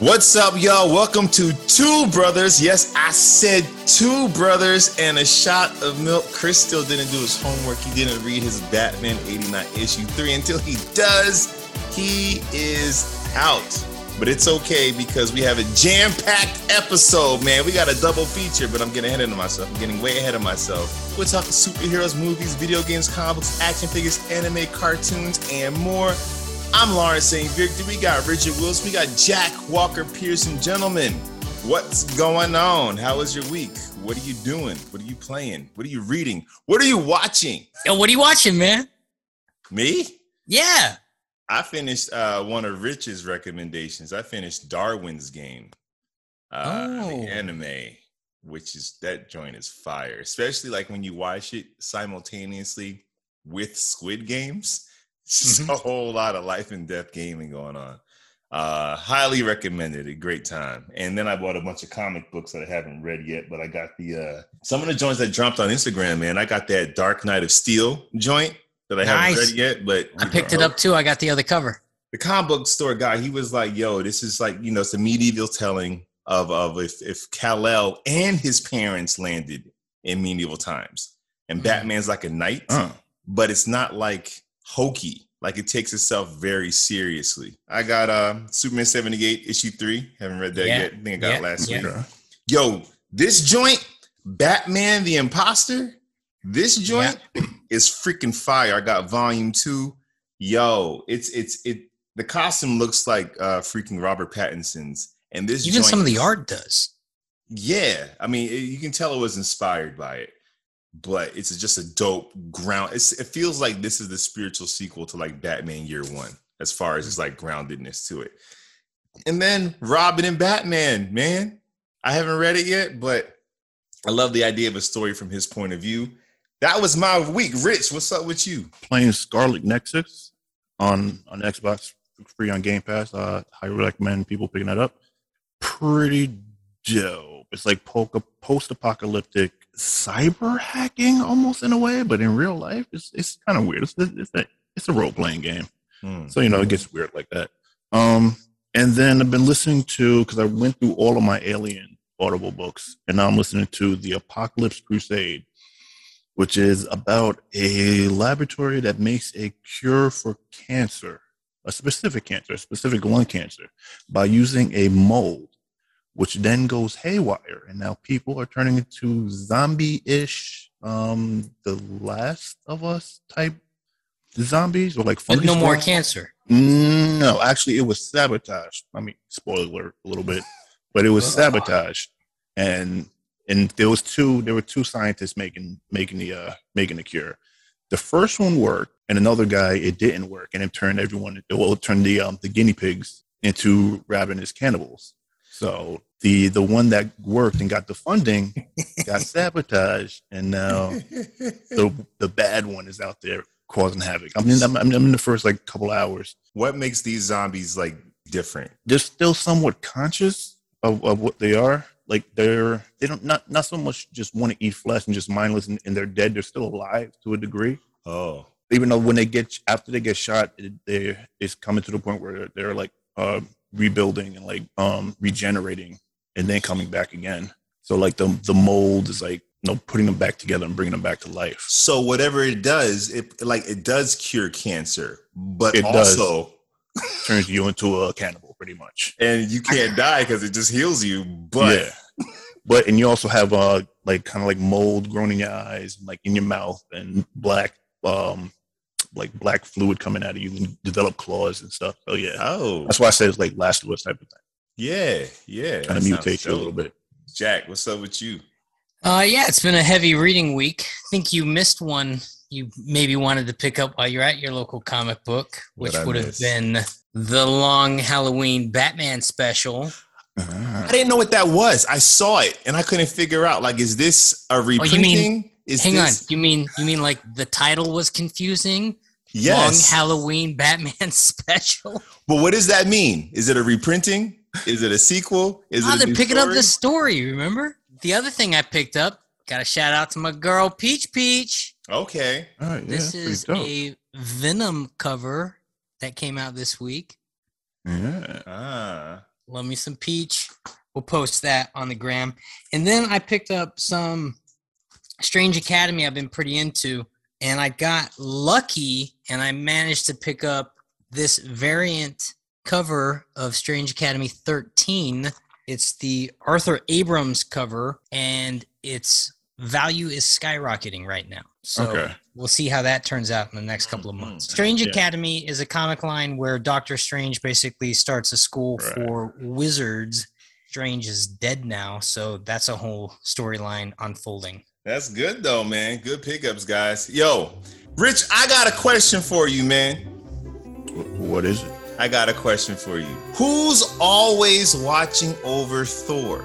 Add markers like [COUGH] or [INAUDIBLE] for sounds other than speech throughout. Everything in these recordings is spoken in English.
What's up, y'all? Welcome to Two Brothers. Yes, I said two brothers and a shot of milk. Chris still didn't do his homework. He didn't read his Batman 89 issue 3. Until he does, he is out. But it's okay because we have a jam packed episode, man. We got a double feature, but I'm getting ahead of myself. I'm getting way ahead of myself. We're talking superheroes, movies, video games, comics, action figures, anime, cartoons, and more. I'm Lawrence St. Victor. We got Richard Wilson. We got Jack Walker Pearson. Gentlemen, what's going on? How was your week? What are you doing? What are you playing? What are you reading? What are you watching? Yo, what are you watching, man? Me? Yeah. I finished uh, one of Rich's recommendations. I finished Darwin's Game, uh, Oh. the anime, which is that joint is fire, especially like when you watch it simultaneously with Squid Games. Just Mm-hmm. a whole lot of life and death gaming going on. Uh, highly recommended A Great time. And then I bought a bunch of comic books that I haven't read yet, but I got the uh, some of the joints that dropped on Instagram. Man, I got that Dark Knight of Steel joint that I haven't read yet, but I picked it up too. I got the other cover. the comic book store guy, he was like, "Yo, this is like you know, it's a medieval telling of of if if Kal El and his parents landed in medieval times, and Mhm. Batman's like a knight, Uh, but it's not like hokey. Like it takes itself very seriously. I got uh Superman seventy eight issue three. Haven't read that Yeah, yet. I think I got it yeah, last yeah. week. Yo, this joint, Batman the Imposter, this joint [CLEARS THROAT] is freaking fire. I got volume two. Yo, it's it's it the costume looks like uh freaking Robert Pattinson's. And this Even some of the art does. Yeah. I mean, it- you can tell it was inspired by it. But it's just a dope ground. It's, it feels like this is the spiritual sequel to like Batman Year One, as far as its like groundedness to it. And then Robin and Batman, man. I haven't read it yet, but I love the idea of a story from his point of view. That was my week. Rich, what's up with you? Playing Scarlet Nexus on on Xbox free on Game Pass. Uh, highly recommend people picking that up. Pretty dope. It's like post apocalyptic cyber hacking almost in a way, but in real life, it's it's kind of weird. It's it's a, it's a role playing game. Hmm. So you know it gets weird like that. Um, and then I've been listening to because I went through all of my Alien Audible books, and now I'm listening to the Apocalypse Crusade, which is about a laboratory that makes a cure for cancer, a specific cancer, a specific lung cancer, by using a mold, which then goes haywire, and now people are turning into zombie-ish, um, the Last of Us type zombies or like no more cancer. No, actually, it was sabotage. I mean, spoiler alert a little bit, but it was sabotage, and and there was two. There were two scientists making making the uh making the cure. The first one worked, and another guy it didn't work, and it turned everyone. Well, it turned the um the guinea pigs into ravenous cannibals. So the the one that worked and got the funding got [LAUGHS] sabotaged, and now [LAUGHS] the the bad one is out there causing havoc. I mean, I'm, I'm in the first like couple hours What makes these zombies like different? they're still somewhat conscious of, of what they are. Like they're they don't not not so much just want to eat flesh and just mindless and, and they're dead. They're still alive to a degree. Oh, Even though when they get after they get shot, it, they it's coming to the point where they're, they're like uh, rebuilding and like um regenerating and then coming back again. So like the the mold is like you know putting them back together and bringing them back to life. So whatever it does, it like it does cure cancer, but It does. also [LAUGHS] Turns you into a cannibal pretty much. and you can't die because it just heals you. But yeah. But and you also have uh like kind of like mold growing in your eyes, and, like in your mouth, and black um like black fluid coming out of you and develop claws and stuff. So yeah, oh that's why I said it's like Last of Us type of thing, yeah, yeah, kind that of mutate you a little bit. Jack, what's up with you? Uh, yeah, it's been a heavy reading week. I think you missed one you maybe wanted to pick up while you're at your local comic book, which What'd have been the long Halloween Batman special. I didn't know what that was. I saw it and I couldn't figure out. Like, is this a reprinting? is Hang this, on, you mean you mean like the title was confusing? Yes. Long Halloween Batman [LAUGHS] special. but what does that mean? Is it a reprinting? Is it a sequel? Is Oh, it they're new picking up the story. Remember the other thing I picked up? Got a shout out to my girl Peach Peach. Okay. All right, yeah, this is a Venom cover that came out this week. yeah. Ah. Love me some peach. We'll post that on the gram. And then I picked up some Strange Academy I've been pretty into. And I got lucky and I managed to pick up this variant cover of Strange Academy 13. It's the Arthur Adams cover, and its value is skyrocketing right now. So Okay. we'll see how that turns out in the next couple of Mhm. months. Strange Yeah. Academy is a comic line where Doctor Strange basically starts a school Right. for wizards. Strange is dead now, so that's a whole storyline unfolding. That's good though, man. Good pickups, guys. Yo, Rich, I got a question for you, man. What is it? I got a question for you. Who's always watching over Thor?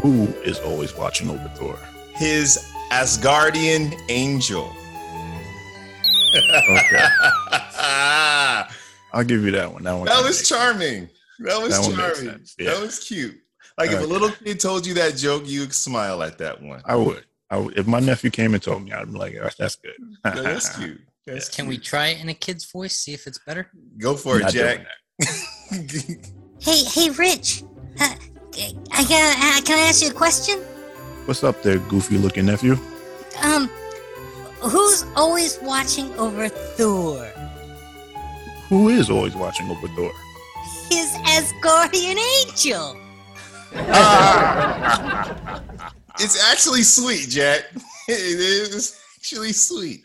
Who is always watching over Thor? His Asgardian angel. Okay. [LAUGHS] I'll give you that one. That one. kinda was charming. That was That charming. yeah. That was cute. Like if a little kid told you that joke, you'd smile at that one. I would. I. If my nephew came and told me, I'd be like, "That's, that's good." Yeah, that's [LAUGHS] cute. That's Can we try it in a kid's voice, see if it's better? go for it, Jack? [LAUGHS] Hey, hey, Rich. Uh, I got. Uh, can I ask you a question? What's up there, goofy looking nephew? Um, who's always watching over Thor? Who is always watching over Thor? His Asgardian angel. [LAUGHS] it's actually sweet, Jack. [LAUGHS] It is actually sweet.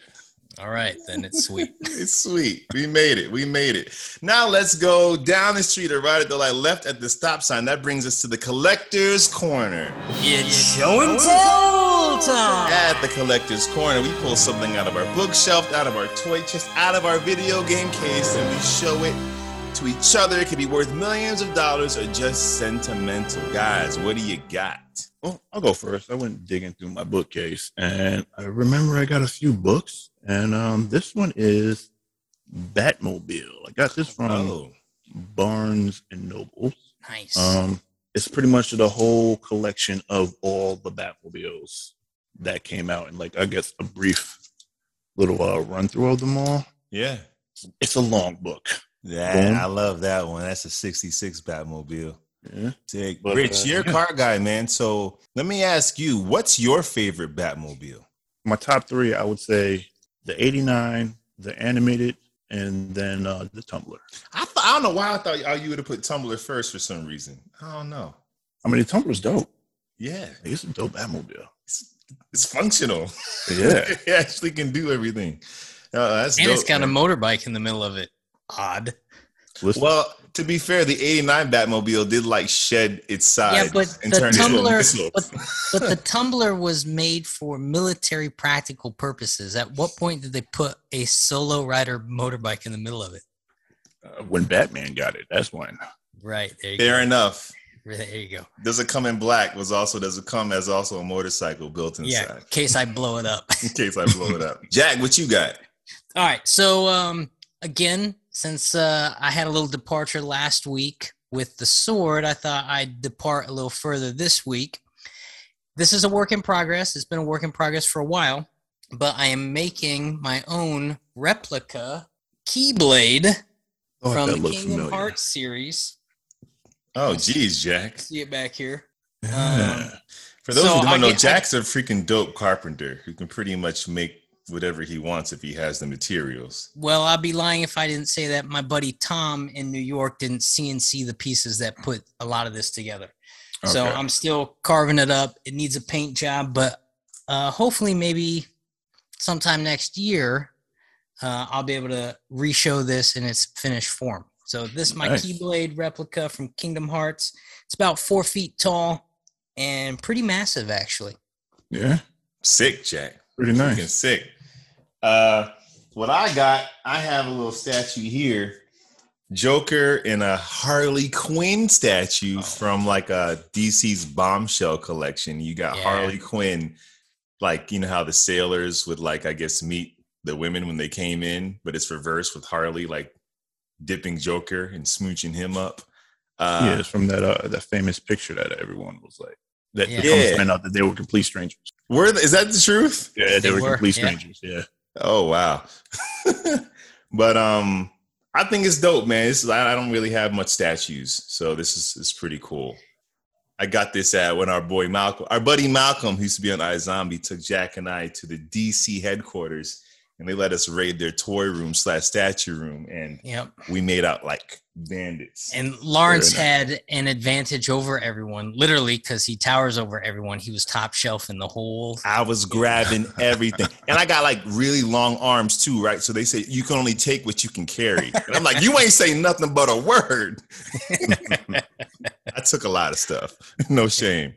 All right, then it's sweet. [LAUGHS] It's sweet. We made it. We made it. Now let's go down the street or right at the light, left at the stop sign. That brings us to the collector's corner. It's show and tell time. At the collector's corner, we pull something out of our bookshelf, out of our toy chest, out of our video game case, and we show it to each other. It could be worth millions of dollars or just sentimental. Guys, what do you got? Well, I'll go first. I went digging through my bookcase, and I remember I got a few books, and um, this one is Batmobile. I got this from Oh, Barnes and Noble. Nice. Um, it's pretty much the whole collection of all the Batmobiles that came out, and like I guess a brief little uh, run through of them all. yeah. It's a long book. Yeah, I love that one. That's a 66 Batmobile. Yeah. Sick. But, Rich, uh, you're a car guy, man. So let me ask you, what's your favorite Batmobile? My top three, I would say the '89, the animated, and then uh, the Tumbler. I, th- I don't know why I thought oh, you would have put Tumbler first for some reason. I don't know. I mean, the Tumbler's dope. Yeah, It's a dope Batmobile. it's, it's functional. Yeah. [LAUGHS] it actually can do everything. Uh, that's and dope, it's got a motorbike in the middle of it. Odd. Listen, Well, to be fair, the 89 Batmobile did like shed its side yeah, but and the turn into a tumbler, missile. but, but the [LAUGHS] tumbler was made for military practical purposes. At what point did they put a solo rider motorbike in the middle of it? uh, when Batman got it, that's when. Right there. You Fair enough. There you go. Does it come in black? Was also does it come as also a motorcycle built inside? Yeah, in case I blow it up. [LAUGHS] In case I blow it up. Jack, what you got? [LAUGHS] All right. So um again, since uh I had a little departure last week with the sword, I thought I'd depart a little further this week. This is a work in progress. It's been a work in progress for a while, but I am making my own replica keyblade Oh, from the Kingdom familiar. Hearts series. Oh, geez, Jack. See it back here. Yeah. For those So who don't know, get- Jack's a freaking dope carpenter who can pretty much make whatever he wants if he has the materials. Well, I'd be lying if I didn't say that my buddy Tom in New York didn't CNC the pieces that put a lot of this together. Okay. So I'm still carving it up. It needs a paint job, but uh, hopefully, maybe sometime next year, uh, I'll be able to re-show this in its finished form. So this is my Nice. Keyblade replica from Kingdom Hearts. It's about four feet tall and pretty massive, actually. yeah, Sick, Jack. pretty Freaking nice. sick. Uh, what I got, I have a little statue here. Joker in a Harley Quinn statue Oh. from like a DC's bombshell collection. You got Yeah. Harley Quinn, like you know how the sailors would like, I guess, meet the women when they came in, but it's reversed with Harley like dipping Joker and smooching him up. Uh, yeah, it's from that uh, that famous picture that everyone was like that Yeah. yeah. Yeah. out that they were complete strangers. were th- is that the truth? Yeah, they, They were, were, complete yeah. strangers. Yeah. Oh wow. [LAUGHS] but um I think it's dope, man. This is, I I don't really have much statues, so this is is pretty cool. I got this at when our boy Malcolm, our buddy Malcolm, who used to be on iZombie, took Jack and I to the DC headquarters, and they let us raid their toy room slash statue room, and Yep. we made out like bandits. And Lawrence had an advantage over everyone, literally, because he towers over everyone. He was top shelf in the whole. I was grabbing [LAUGHS] everything. And I got like really long arms too, right? So they say you can only take what you can carry. And I'm like, you ain't say nothing but a word. [LAUGHS] I took a lot of stuff. [LAUGHS] No shame.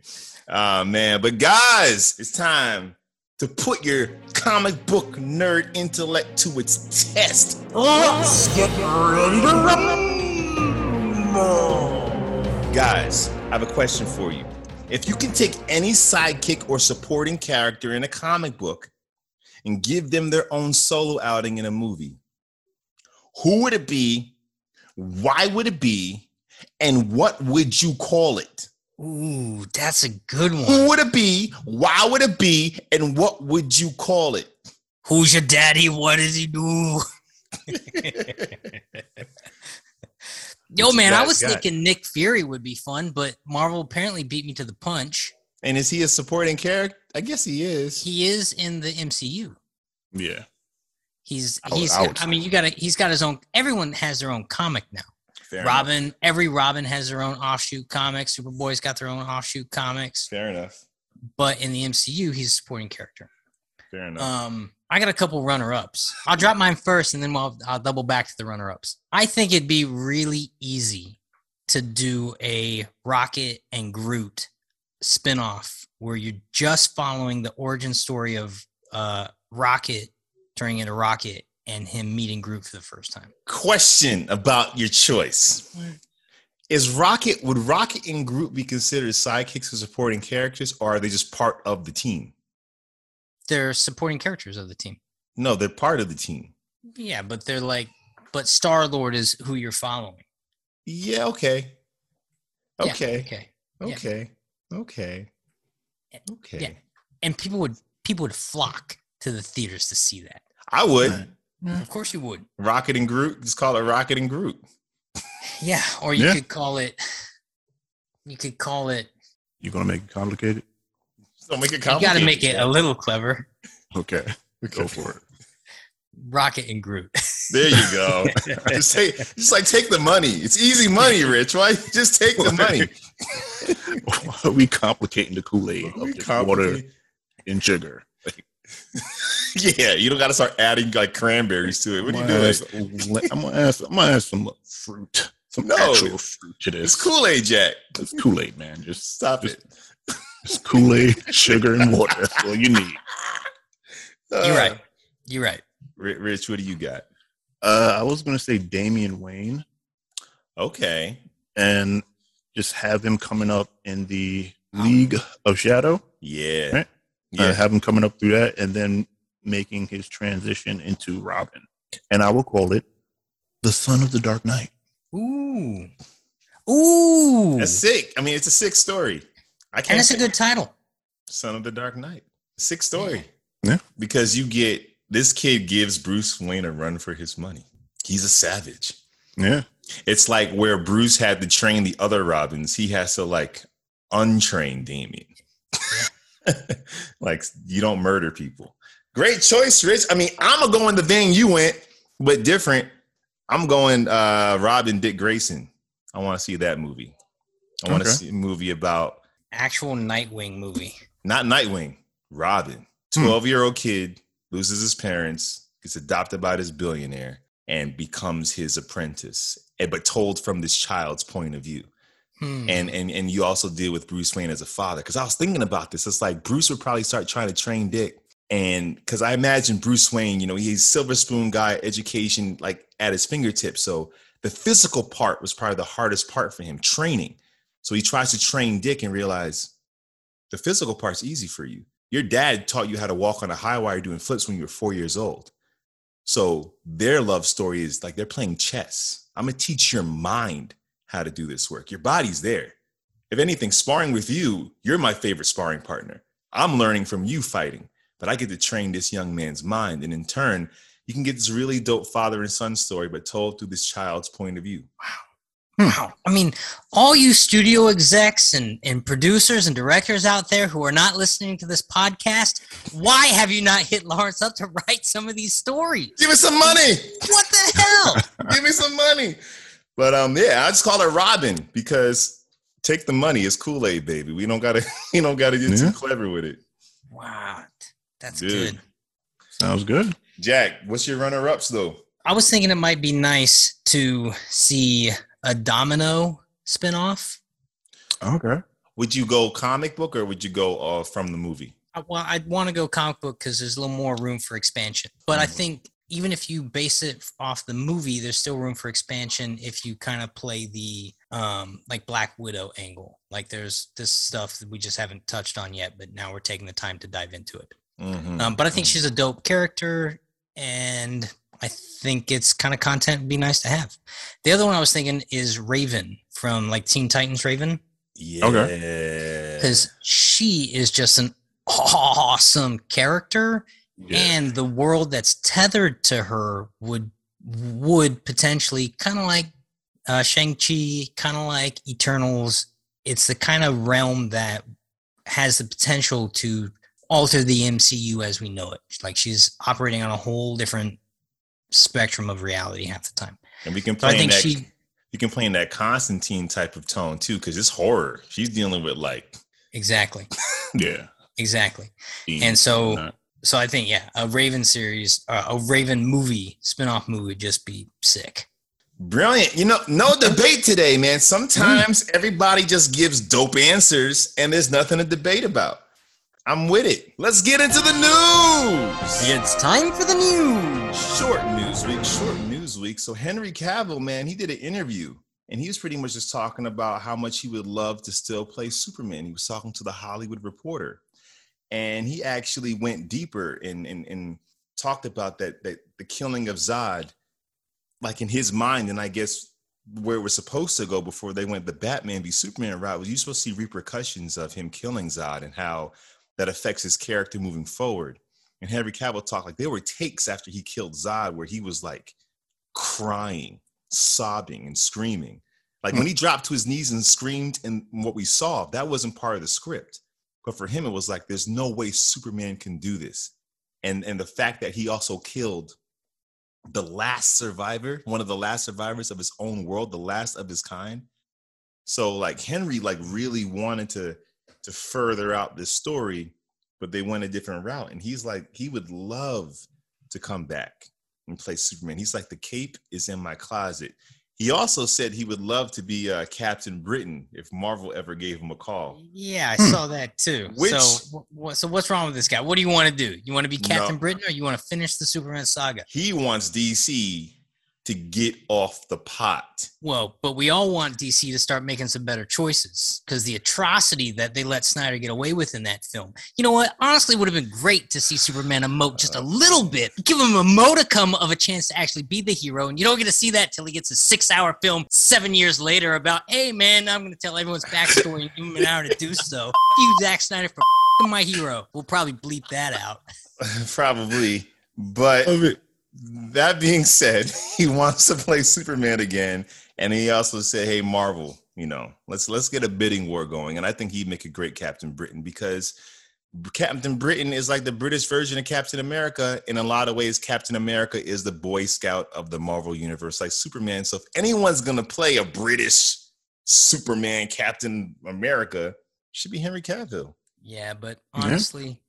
Uh man. But guys, it's time to put your comic book nerd intellect to its test. Let's get ready to Guys, I have a question for you. If you can take any sidekick or supporting character in a comic book and give them their own solo outing in a movie, who would it be? Why would it be? And what would you call it? Ooh, that's a good one. Who would it be? Why would it be? And what would you call it? Who's your daddy? What does he do? Yo, man, I was got? thinking Nick Fury would be fun, but Marvel apparently beat me to the punch. And is he a supporting character? I guess he is. He is in the MCU. Yeah. He's I would- he's. I would I mean, you got to. He's got his own. Everyone has their own comic now. Fair enough. Robin, every Robin has their own offshoot comics. Superboy's got their own offshoot comics. Fair enough. But in the MCU, he's a supporting character. Fair enough. Um, I got a couple runner-ups. I'll drop mine first, and then I'll, I'll double back to the runner-ups. I think it'd be really easy to do a Rocket and Groot spin-off where you're just following the origin story of uh, Rocket turning into Rocket and him meeting Groot for the first time. question about your choice. Is Rocket would Rocket and Groot be considered sidekicks or supporting characters, or are they just part of the team? They're supporting characters of the team. No, they're part of the team. Yeah, but they're like, but Star Lord is who you're following. Yeah, okay. Yeah, Okay. okay. yeah. Okay. Okay. Okay. Yeah. And people would people would flock to the theaters to see that. I would. Of course you would. Rocket and Groot. Just call it Rocket and Groot. Yeah, or you Yeah. could call it. You could call it. You're gonna make it complicated? So make it complicated. You got to make it a little clever. Okay. [LAUGHS] Go for it. Rocket and Groot. There you go. [LAUGHS] just take, just like take the money. It's easy money, Rich. Why just take the money? [LAUGHS] Why are we complicating the Kool-Aid of water and sugar? Like, [LAUGHS] Yeah, you don't got to start adding like cranberries to it. What are you I'm gonna doing? add- I'm gonna add. I'm gonna add some fruit, some No. actual fruit to this. It's Kool Aid, Jack. It's Kool-Aid, man. Just Stop Just- it. It's Kool-Aid, [LAUGHS] sugar, and water. That's all you need. You're Uh, right. You're right. Rich, what do you got? Uh, I was gonna say Damian Wayne, Okay. and just have him coming up in the League of Shadow. Yeah. Right. Yeah. Uh, have him coming up through that, and then making his transition into Robin. And I will call it the Son of the Dark Knight. Ooh. Ooh. That's sick. I mean, it's a sick story. I can't And it's a good title. Son of the Dark Knight. Sick story. Yeah. Because you get this kid gives Bruce Wayne a run for his money. He's a savage. Yeah. It's like where Bruce had to train the other Robins, he has to like untrain Damian. [LAUGHS] [LAUGHS] like you don't murder people. Great choice, Rich. I mean, I'm gonna go in the vein you went, but different. I'm going uh Robin Dick Grayson. I want to see that movie. I want to Okay. see a movie about Actual Nightwing movie. not Nightwing, Robin. Hmm. 12 year old kid loses his parents, gets adopted by this billionaire, and becomes his apprentice, eh, but told from this child's point of view. Hmm. And and and you also deal with Bruce Wayne as a father. Because I was thinking about this. It's like Bruce would probably start trying to train Dick. And because I imagine Bruce Wayne, you know, he's silver spoon guy, education like at his fingertips. So the physical part was probably the hardest part for him, training. So he tries to train Dick and realize the physical part's easy for you. Your dad taught you how to walk on a high wire doing flips when you were four years old. So their love story is like they're playing chess. I'm gonna teach your mind how to do this work. Your body's there. If anything, sparring with you, you're my favorite sparring partner. I'm learning from you fighting, but I get to train this young man's mind. And in turn, you can get this really dope father and son story, but told through this child's point of view. Wow. Hmm. Wow. I mean, all you studio execs and, and producers and directors out there who are not listening to this podcast, why have you not hit Lawrence up to [LAUGHS] write some of these stories? Give me some money. What the hell? [LAUGHS] Give me some money. But um, yeah, I just call her Robin because take the money. It's Kool Aid, baby. We don't gotta, [LAUGHS] you don't gotta get Yeah. too clever with it. Wow. That's Dude. good. Sounds good. Jack, what's your runner ups though? I was thinking it might be nice to see a Domino spinoff. Okay. Would you go comic book or would you go uh, from the movie? I- Well, I'd want to go comic book because there's a little more room for expansion. But I Mhm. think even if you base it off the movie, there's still room for expansion if you kind of play the um like Black Widow angle. Like there's this stuff that we just haven't touched on yet, but now we're taking the time to dive into it. Mhm. Um, but I think she's a dope character, and I think it's kind of content would be nice to have. The other one I was thinking is Raven from like Teen Titans Raven yeah. Okay. because she is just an [LAUGHS] awesome character Yeah. and the world that's tethered to her would would potentially kind of like uh, Shang-Chi, kind of like Eternals. It's the kind of realm that has the potential to alter the MCU as we know it. Like she's operating on a whole different spectrum of reality half the time. and we can So I play in think that. she you can play in that Constantine type of tone too, because it's horror. She's dealing with like exactly, [LAUGHS] Yeah. exactly. And so so I think yeah, a Raven series, uh, a Raven movie, spin-off movie would just be sick. Brilliant. You know, no debate today, man. Sometimes everybody just gives dope answers and there's nothing to debate about. I'm with it. Let's get into the news. It's time for the news. Short news week, short news week. So Henry Cavill, man, he did an interview and he was pretty much just talking about how much he would love to still play Superman. He was talking to the Hollywood Reporter, and he actually went deeper and and, and talked about that that the killing of Zod, like in his mind, and I guess where it was supposed to go before they went the Batman v Superman route was you supposed to see repercussions of him killing Zod and how that affects his character moving forward. And Henry Cavill talked like there were takes after he killed Zod where he was like crying, sobbing, and screaming. Like hmm. when he dropped to his knees and screamed, and what we saw, that wasn't part of the script. But for him, it was like, there's no way Superman can do this. And and the fact that he also killed the last survivor, one of the last survivors of his own world, the last of his kind. So like Henry like really wanted to to further out this story, but they went a different route. And he's like, he would love to come back and play Superman. He's like, the cape is in my closet. He also said he would love to be uh, Captain Britain if Marvel ever gave him a call. Yeah, I Hmm. saw that too. Which- so, what, so what's wrong with this guy? What do you want to do? You want to be Captain No. Britain, or you want to finish the Superman saga? He wants DC to get off the pot. Well, but we all want DC to start making some better choices because the atrocity that they let Snyder get away with in that film. You know what? Honestly, it would have been great to see Superman emote just a little bit, give him a modicum of a chance to actually be the hero. And you don't get to see that till he gets a six-hour film seven years later about, hey man, I'm going to tell everyone's backstory and give him an hour to do so. [LAUGHS] F- you, Zack Snyder, for f***ing my hero. We'll probably bleep that out. [LAUGHS] Probably. But that being said, [LAUGHS] he wants to play Superman again. And he also said, Hey, Marvel, you know, let's let's get a bidding war going. And I think he'd make a great Captain Britain because Captain Britain is like the British version of Captain America. In a lot of ways, Captain America is the Boy Scout of the Marvel universe, like Superman. So if anyone's gonna play a British Superman Captain America, it should be Henry Cavill. Yeah, but Yeah. honestly,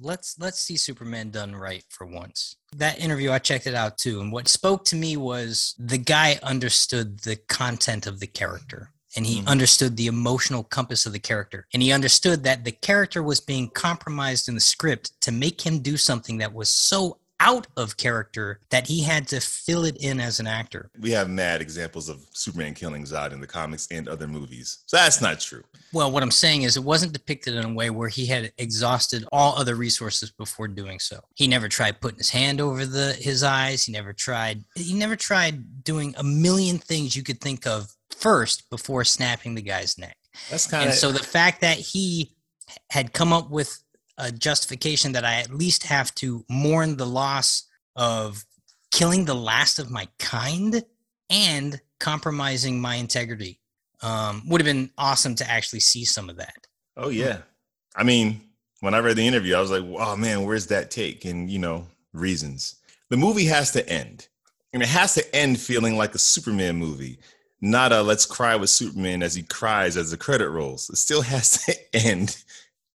let's let's see Superman done right for once. That interview I checked it out too, and what spoke to me was the guy understood the content of the character. And he Mhm. understood the emotional compass of the character. And he understood that the character was being compromised in the script to make him do something that was so out of character that he had to fill it in as an actor. We have mad examples of Superman killing Zod in the comics and other movies. So that's not true. Well, what I'm saying is it wasn't depicted in a way where he had exhausted all other resources before doing so. He never tried putting his hand over the his eyes. He never tried he never tried doing a million things you could think of first before snapping the guy's neck. That's kind And of so the fact that he had come up with a justification that I at least have to mourn the loss of killing the last of my kind and compromising my integrity. Um, would have been awesome to actually see some of that. Oh yeah. I mean, when I read the interview, I was like, "Oh man, where's that take?" And you know, reasons. The movie has to end, and it has to end feeling like a Superman movie, not a "Let's cry with Superman" as he cries as the credit rolls. It still [LAUGHS] has to end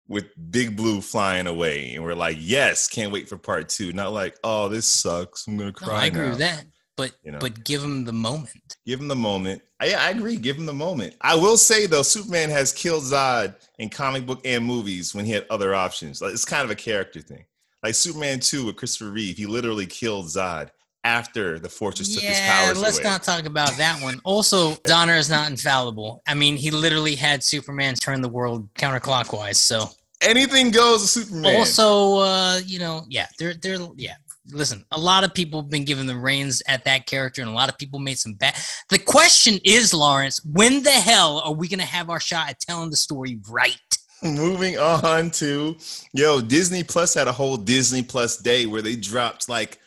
with Big Blue flying away, and we're like, "Yes, can't wait for part two. Not like, "Oh, this sucks. I'm gonna No, cry." I agree now." with that, but You know. but give him the moment. Give him the moment. I, I agree. Give him the moment. I will say though, Superman has killed Zod in comic book and movies when he had other options. Like it's kind of a character thing. Like Superman two with Christopher Reeve, he literally killed Zod after the Fortress took his Yeah, powers let's away. not talk about that one. Also, Donner is not infallible. I mean, he literally had Superman turn the world counterclockwise. So Anything goes with Superman. also, uh, you know, yeah, they're they're yeah. Listen, a lot of people have been given the reins at that character, and a lot of people made some bad. The question is, Lawrence, when the hell are we gonna have our shot at telling the story right? Moving on to yo, Disney Plus had a whole Disney Plus day where they dropped like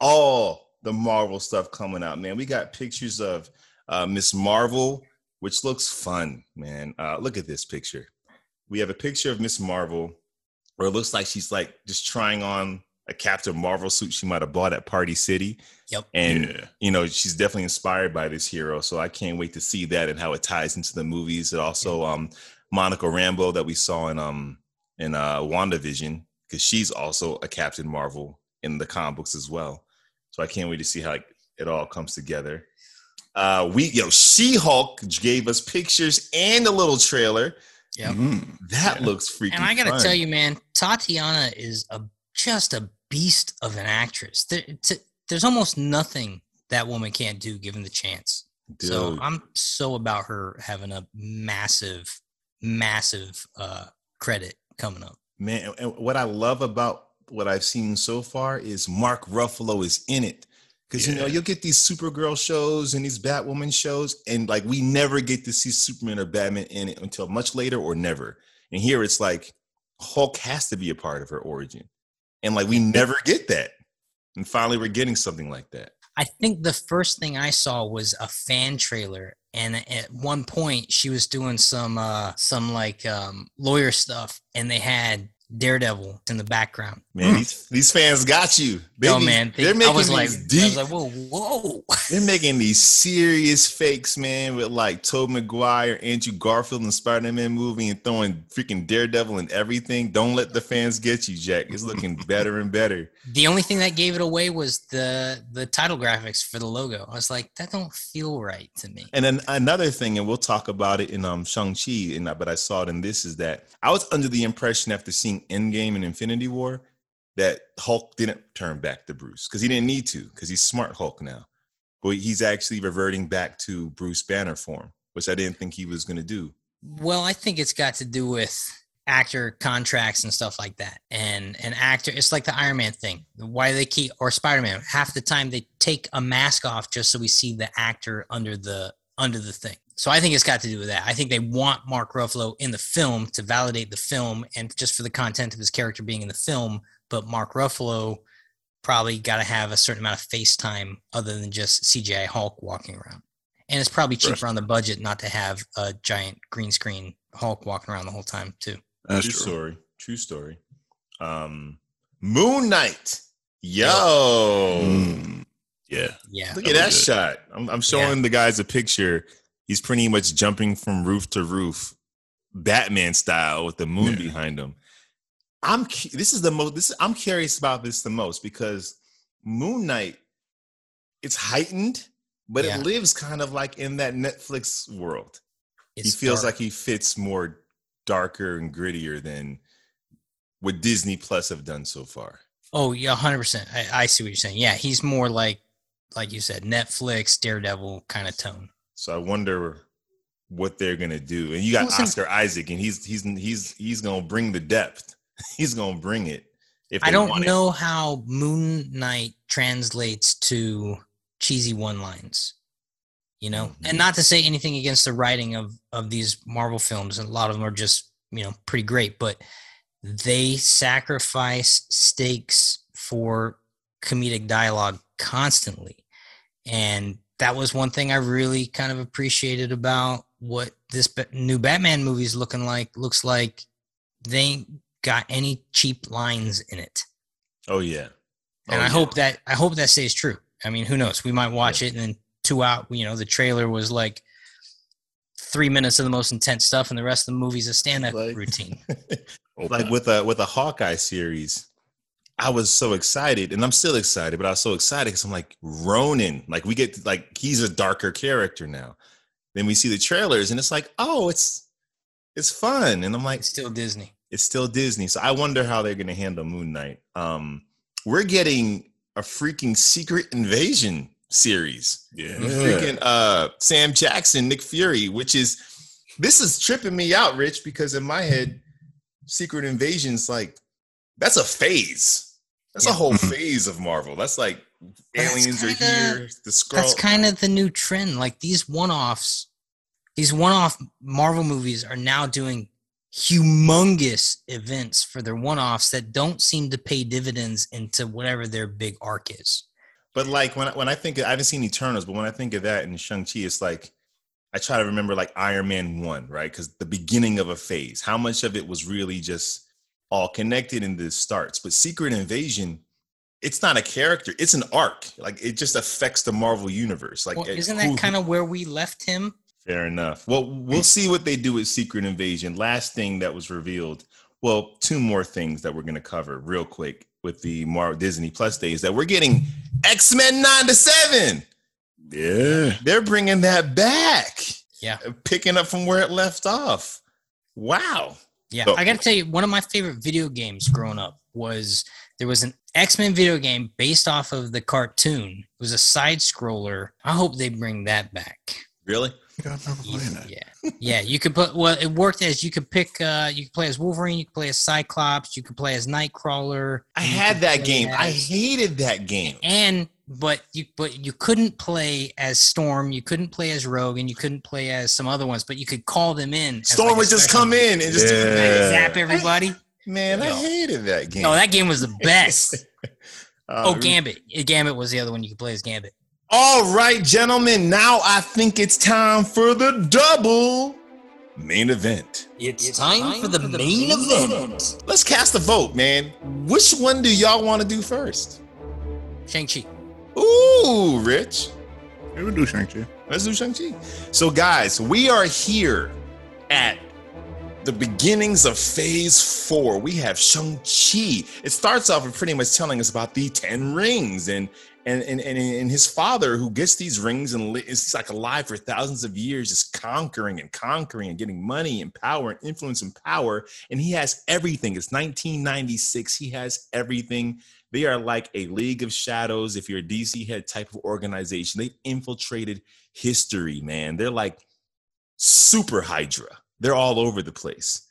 all the Marvel stuff coming out. Man, we got pictures of uh, Miss Marvel, which looks fun. Man, uh, look at this picture. We have a picture of Miss Marvel, where it looks like she's like just trying on a Captain Marvel suit. She might have bought at Party City. Yep. And Yeah. you know she's definitely inspired by this hero. So i can't wait to see that and how it ties into the movies. And also um Monica Rambeau that we saw in um in uh wandavision because she's also a captain marvel in the comic books as well. So i can't wait to see how like, it all comes together. Uh we yo she-hulk gave us pictures and a little trailer Yep. Mhm. that Yeah. looks freaking And I gotta fun. tell you, man, Tatiana is a just a beast of an actress. There, t- there's almost nothing that woman can't do given the chance. So I'm so about her having a massive, massive uh, credit coming up. Man, and what I love about what I've seen so far is Mark Ruffalo is in it. Because you know, you'll get these Supergirl shows and these Batwoman shows, and like we never get to see Superman or Batman in it until much later or never. And here it's like Hulk has to be a part of her origin. And like we never get that. And finally we're getting something like that. I think the first thing I saw was a fan trailer, and at one point she was doing some uh, some like um, lawyer stuff, and they had Daredevil in the background. Man, these, these fans got you. They be- man, they, they're making I was like, these I was like, whoa, whoa. They're [LAUGHS] making these serious fakes, man, with like Tobey Maguire, Andrew Garfield, and Spider-Man movie, and throwing freaking Daredevil and everything. Don't let the fans get you, Jack. It's looking [LAUGHS] better and better. The only thing that gave it away was the the title graphics for the logo. I was like, that don't feel right to me. And then another thing, and we'll talk about it in um Shang Chi, and but I saw it in this is that I was under the impression after seeing Endgame and Infinity War that Hulk didn't turn back to Bruce because he didn't need to because he's smart Hulk now, but he's actually reverting back to Bruce Banner form, which I didn't think he was going to do. Well, I think it's got to do with actor contracts and stuff like that. And an actor, it's like the Iron Man thing. Why they keep or Spider Man. Half the time they take a mask off just so we see the actor under the under the thing. So I think it's got to do with that. I think they want Mark Ruffalo in the film to validate the film and just for the content of his character being in the film. But Mark Ruffalo probably got to have a certain amount of face time other than just CGI Hulk walking around. And it's probably cheaper on the budget not to have a giant green screen Hulk walking around the whole time too. That's true, true. story. True story. Um, Moon Knight. Yo, Mm. Yeah. Yeah. look at that was good. shot. I'm, I'm showing the guys a picture. He's pretty much jumping from roof to roof, Batman style, with the moon Yeah. behind him. I'm. This is the most. This I'm curious about this the most because Moon Knight, it's heightened, but Yeah. it lives kind of like in that Netflix world. It's he feels dark. like he fits more darker and grittier than what Disney Plus have done so far. Oh yeah, hundred percent. I, I see what you're saying. Yeah, he's more like like you said, Netflix, Daredevil kind of tone. So I wonder what they're gonna do. And you got Listen- Oscar Isaac, and he's he's he's he's gonna bring the depth. [LAUGHS] He's gonna bring it. If I don't want it. know how Moon Knight translates to cheesy one lines. You know, Mhm. and not to say anything against the writing of of these Marvel films, and a lot of them are just you know pretty great, but they sacrifice stakes for comedic dialogue constantly. And that was one thing I really kind of appreciated about what this new Batman movie is looking like. Looks like they ain't got any cheap lines in it. Oh yeah. And Oh, I yeah. hope that I hope that stays true. I mean, who knows? We might watch it and then two out, you know, the trailer was like three minutes of the most intense stuff and the rest of the movie's a stand-up Like- routine. [LAUGHS] Like with a with a Hawkeye series, I was so excited, and I'm still excited, but I was so excited because I'm like Ronin, like we get like he's a darker character now. Then we see the trailers, and it's like, oh, it's it's fun, and I'm like, It's still Disney. it's still Disney. So I wonder how they're gonna handle Moon Knight. Um, we're getting a freaking Secret Invasion series. yeah. Freaking uh, Sam Jackson, Nick Fury, which is this is tripping me out, Rich, because in my head, Secret Invasion's like that's a phase. That's a whole mm-hmm. phase of Marvel. That's like aliens are kinda- here. The Skrull. That's kind of the new trend. Like these one-offs, these one-off Marvel movies are now doing humongous events for their one-offs that don't seem to pay dividends into whatever their big arc is. But like when I, when I think of, I haven't seen Eternals, but when I think of that in Shang Chi, it's like I try to remember like Iron Man one, right? Because the beginning of a phase, how much of it was really just all connected in the starts. But Secret Invasion, it's not a character; it's an arc. Like it just affects the Marvel universe. Like Well, it- isn't that kind of where we left him? Fair enough. Well, we'll see what they do with Secret Invasion. Last thing that was revealed. Well, two more things that we're going to cover real quick with the Marvel Disney Plus days that we're getting X Men ninety-seven. Yeah. They're bringing that back, Yeah. picking up from where it left off. Wow. Yeah, So- I got to tell you, one of my favorite video games growing up was there was an X Men video game based off of the cartoon. It was a side scroller. I hope they bring that back. Really? I don't remember playing that. Yeah, yeah. You could put well. It worked as you could pick. uh You could play as Wolverine. You could play as Cyclops. You could play as Nightcrawler. I had that play game. I hated that game. and but you but you couldn't play as Storm. You couldn't play as Rogue, and you couldn't play as some other ones. But you could call them in. Storm like would just come in and just do Yeah. zap everybody. Man, I hated that game. No, that game was the best. Uh, [LAUGHS] Oh, Gambit. Uh, Gambit was the other one you could play as Gambit. All right, gentlemen. Now I think it's time for the double main event. It's, time, for the, main, event. Let's cast a vote, man. Which one do y'all want to do first? Shang-Chi. Ooh, Rich. It would do Shang-Chi. Let's do Shang-Chi. So, guys, we are here at the beginnings of phase four. We have Shang-Chi. It starts off with pretty much telling us about the 10 rings and and and, and, and his father who gets these rings and is like alive for thousands of years, just conquering and conquering and getting money and power and influence and power. And he has everything. It's 1996. He has everything. They are like a League of Shadows, if you're a DC head type of organization. They've infiltrated history, man. They're like super Hydra. They're all over the place.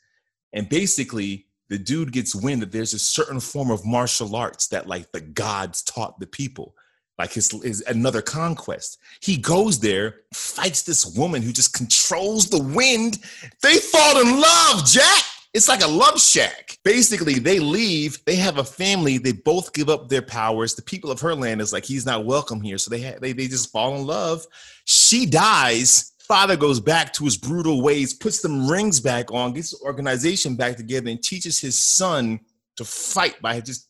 And basically, the dude gets wind that there's a certain form of martial arts that like the gods taught the people. Like his, his another conquest. He goes there, fights this woman who just controls the wind. They fall in love, Jack. It's like a love shack. Basically, they leave. They have a family. They both give up their powers. The people of her land is like he's not welcome here, so they ha- they they just fall in love. She dies. Father goes back to his brutal ways, puts them rings back on, gets the organization back together, and teaches his son to fight by just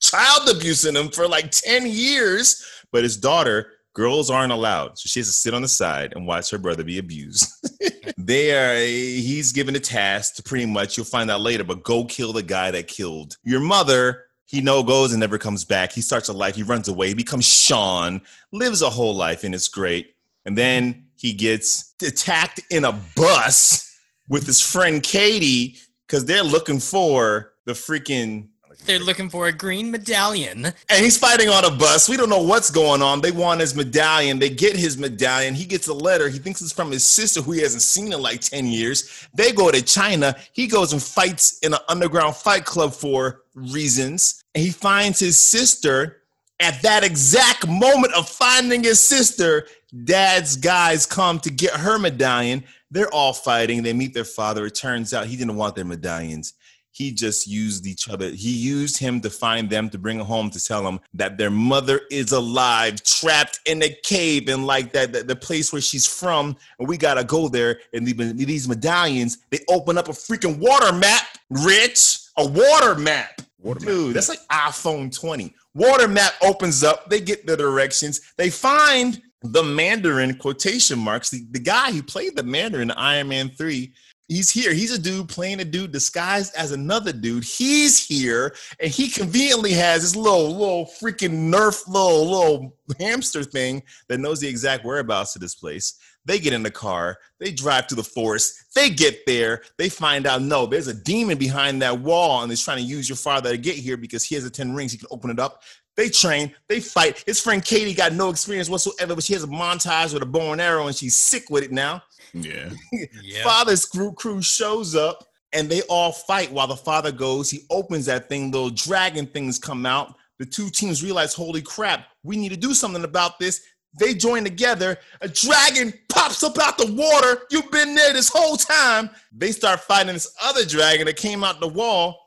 child abusing him for like 10 years. But his daughter, girls aren't allowed. So she has to sit on the side and watch her brother be abused. [LAUGHS] they are, he's given a task to pretty much, you'll find out later, but go kill the guy that killed your mother. He no goes and never comes back. He starts a life, he runs away, he becomes Shaun, lives a whole life, and it's great. And then he gets attacked in a bus with his friend Katie because they're looking for the freaking They're looking for a green medallion. and he's fighting on a bus. We don't know what's going on. They want his medallion. They get his medallion. He gets a letter. He thinks it's from his sister, who he hasn't seen in like 10 years. They go to China. He goes and fights in an underground fight club for reasons. And he finds his sister. At that exact moment of finding his sister, dad's guys come to get her medallion. They're all fighting. They meet their father. It turns out he didn't want their medallions. He just used each other. He used him to find them to bring them home to tell them that their mother is alive, trapped in a cave, and like that, the, the place where she's from. And we gotta go there. And the, these medallions, they open up a freaking water map, Rich, a water map. Water map. Dude, that's like iPhone 20. Water map opens up, they get the directions, they find the Mandarin quotation marks. The, the guy who played the Mandarin in Iron Man 3 he's here. He's a dude playing a dude disguised as another dude. He's here, and he conveniently has this little, little freaking Nerf little, little hamster thing that knows the exact whereabouts of this place. They get in the car, they drive to the forest, they get there, they find out no, there's a demon behind that wall, and he's trying to use your father to get here because he has the 10 rings, he can open it up. They train, they fight. His friend Katie got no experience whatsoever, but she has a montage with a bow and arrow, and she's sick with it now. Yeah. Yeah. Father's crew crew shows up and they all fight while the father goes. He opens that thing, little dragon things come out. The two teams realize, holy crap, we need to do something about this. They join together. A dragon pops up out the water. You've been there this whole time. They start fighting this other dragon that came out the wall.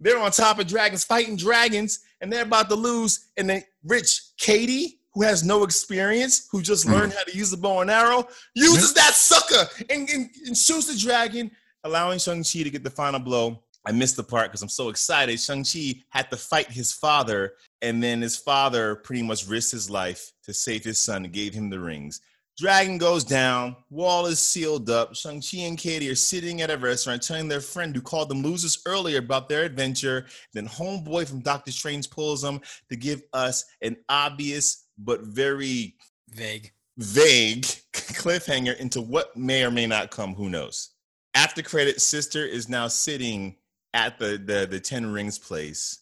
They're on top of dragons, fighting dragons, and they're about to lose. And then Rich, Katie, who has no experience, who just Mm. learned how to use the bow and arrow, uses that sucker and, and, and shoots the dragon, allowing Shang-Chi to get the final blow. I missed the part because I'm so excited. Shang-Chi had to fight his father, and then his father pretty much risked his life to save his son and gave him the rings. Dragon goes down, wall is sealed up. Shang-Chi and Katie are sitting at a restaurant telling their friend who called them losers earlier about their adventure. Then Homeboy from Doctor Strange pulls them to give us an obvious but very Vague. vague [LAUGHS] cliffhanger into what may or may not come. Who knows? After credit, sister is now sitting at the, the the Ten Rings place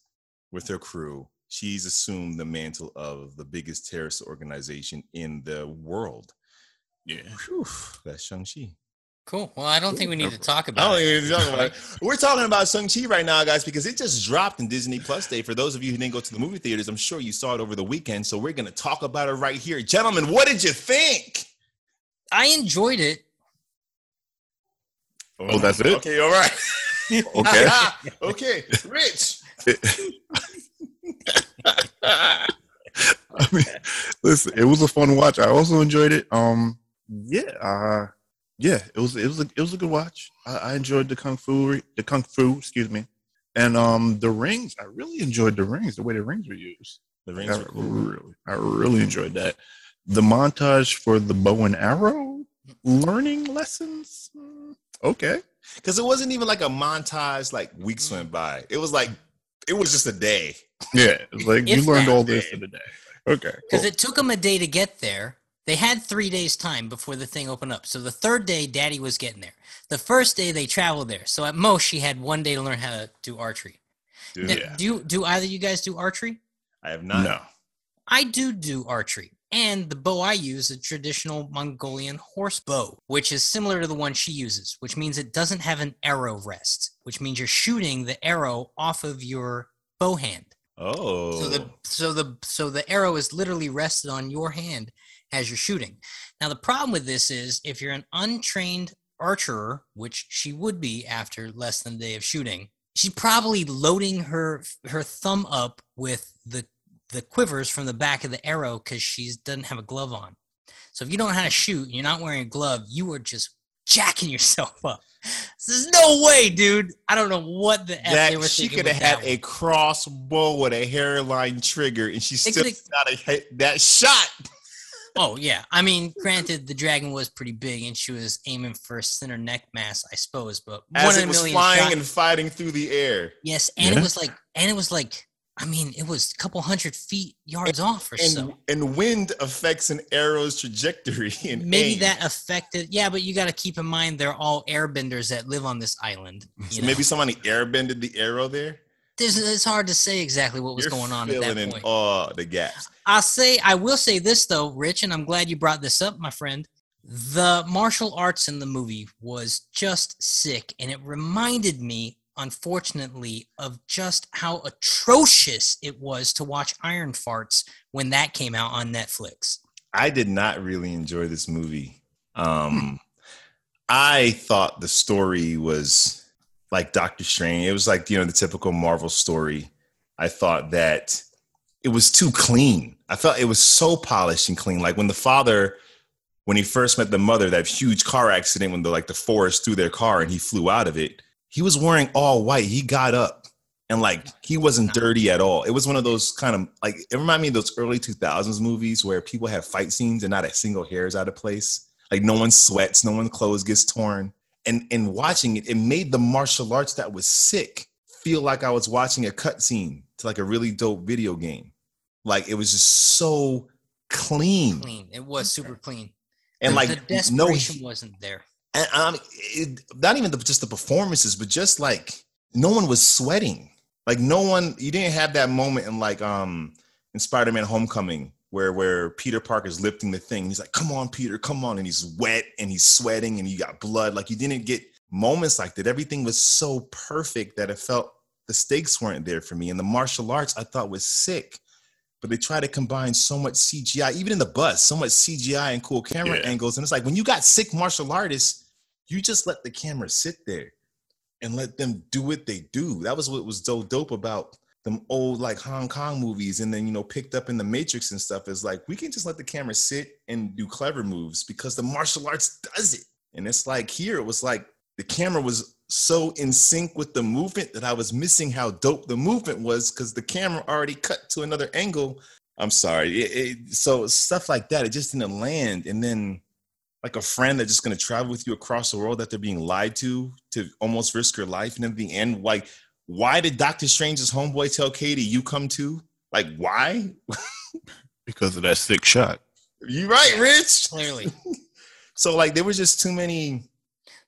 with her crew. She's assumed the mantle of the biggest terrorist organization in the world. Yeah. Whew, that's Shang Chi. Cool. Well, I don't think we need to talk about. I about don't it. even talk about it. [LAUGHS] We're talking about Shang Chi right now, guys, because it just dropped in Disney Plus Day. For those of you who didn't go to the movie theaters, I'm sure you saw it over the weekend. So we're gonna talk about it right here, gentlemen. What did you think? I enjoyed it. Oh, that's it? Okay, all right. [LAUGHS] Okay. [LAUGHS] okay, Rich. I mean, listen, it was a fun watch. I also enjoyed it. Um, yeah, uh, yeah, it was it was a it was a good watch. I, I enjoyed the kung fu the kung fu, excuse me, and um the rings. I really enjoyed the rings, the way the rings were used. The I rings were cool. really, I really enjoyed that. The montage for the bow and arrow learning lessons. Okay, Because it wasn't even like a montage, like weeks went by. It was like it was just a day. yeah, like you learned that, all this in a day. Okay, Because cool. it took them a day to get there. They had three days' time before the thing opened up. So the third day, Daddy was getting there. The first day, they traveled there. So at most, she had one day to learn how to do archery. Dude, Now, Yeah. Do you, do either you guys do archery? I have not. no, I do do archery. And the bow I use is a traditional Mongolian horse bow, which is similar to the one she uses, which means it doesn't have an arrow rest, which means you're shooting the arrow off of your bow hand. Oh, So the so the so the arrow is literally rested on your hand as you're shooting. Now the problem with this is if you're an untrained archer, which she would be after less than a day of shooting, she's probably loading her her thumb up with the the quivers from the back of the arrow because she doesn't have a glove on. So if you don't know how to shoot, and you're not wearing a glove, you are just jacking [LAUGHS] yourself up. There's no way, dude. I don't know what the F they were that she could have that had a crossbow with a hairline trigger, and she They still got a hit that shot. Oh yeah, I mean, granted, the dragon was pretty big, and she was aiming for a center neck mass, I suppose. But As one it in a was million flying shot- and fighting through the air. yes, and Yeah. it was like, and it was like, I mean, it was a couple hundred feet yards off or And, so. and wind affects an arrow's trajectory. [LAUGHS] And Maybe aim. that affected. Yeah, but you got to keep in mind they're all airbenders that live on this island. You So know? maybe somebody airbended the arrow there. There's, it's hard to say exactly what was You're going on at that in point. all the gaps. I'll say I will say this though, Rich, and I'm glad you brought this up, my friend. The martial arts in the movie was just sick, and it reminded me, unfortunately, of just how atrocious it was to watch Iron Farts when that came out on Netflix. I did not really enjoy this movie. Hmm. Um, I thought the story was like Doctor Strange. It was like, you know, the typical Marvel story. I thought that it was too clean. I felt it was so polished and clean. Like when the father, when he first met the mother, that huge car accident when the like the forest threw their car and he flew out of it. He was wearing all white. He got up and like he wasn't dirty at all. It was one of those kind of like it reminded me of those early 2000s movies where people have fight scenes and not a single hair is out of place. Like no one sweats, no one's clothes gets torn. And and watching it, it made the martial arts that was sick feel like I was watching a cutscene to like a really dope video game. Like it was just so clean. Clean. It was super clean. And The- like the no desperation wasn't there. and um, it, not even the, just the performances, but just like no one was sweating. Like no one, you didn't have that moment in like um in Spider-Man: Homecoming where where Peter Parker's lifting the thing. He's like, "Come on, Peter, come on!" and he's wet and he's sweating and you got blood. Like you didn't get moments like that. Everything was so perfect that it felt the stakes weren't there for me. And the martial arts I thought was sick. But they try to combine so much CGI, even in the bus, so much CGI and cool camera Yeah. angles. And it's like when you got sick martial artists, you just let the camera sit there and let them do what they do. That was what was so dope about them old like Hong Kong movies, and then you know picked up in the Matrix and stuff. Is like we can just let the camera sit and do clever moves because the martial arts does it. And it's like here it was like the camera was so in sync with the movement that I was missing how dope the movement was because the camera already cut to another angle. I'm sorry. It, it, so stuff like that, it just didn't land. And then like a friend that's just to travel with you across the world that they're being lied to to almost risk your life and at the end like why did dr strange's homeboy tell katie you come too like why [LAUGHS] because of that sick shot. you right rich Clearly. [LAUGHS] so like there was just too many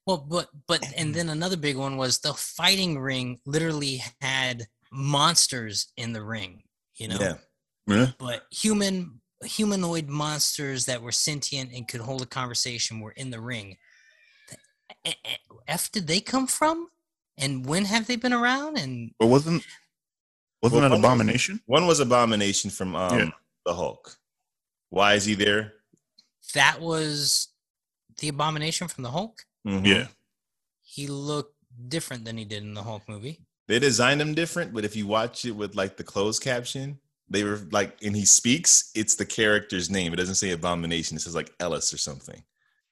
Well, but but and then another big one was the fighting ring literally had monsters in the ring, you know. yeah Yeah. But human humanoid monsters that were sentient and could hold a conversation were in the ring. Eh, eh, F did they come from? And when have they been around? And But wasn't wasn't Well, that one was- abomination? one was abomination from um Yeah. the hulk why is he there that was the abomination from the Hulk. Mhm. Yeah. He looked different than he did in the Hulk movie. they designed him different but if you watch it with like the closed caption they were like and he speaks it's the character's name it doesn't say abomination it says like ellis or something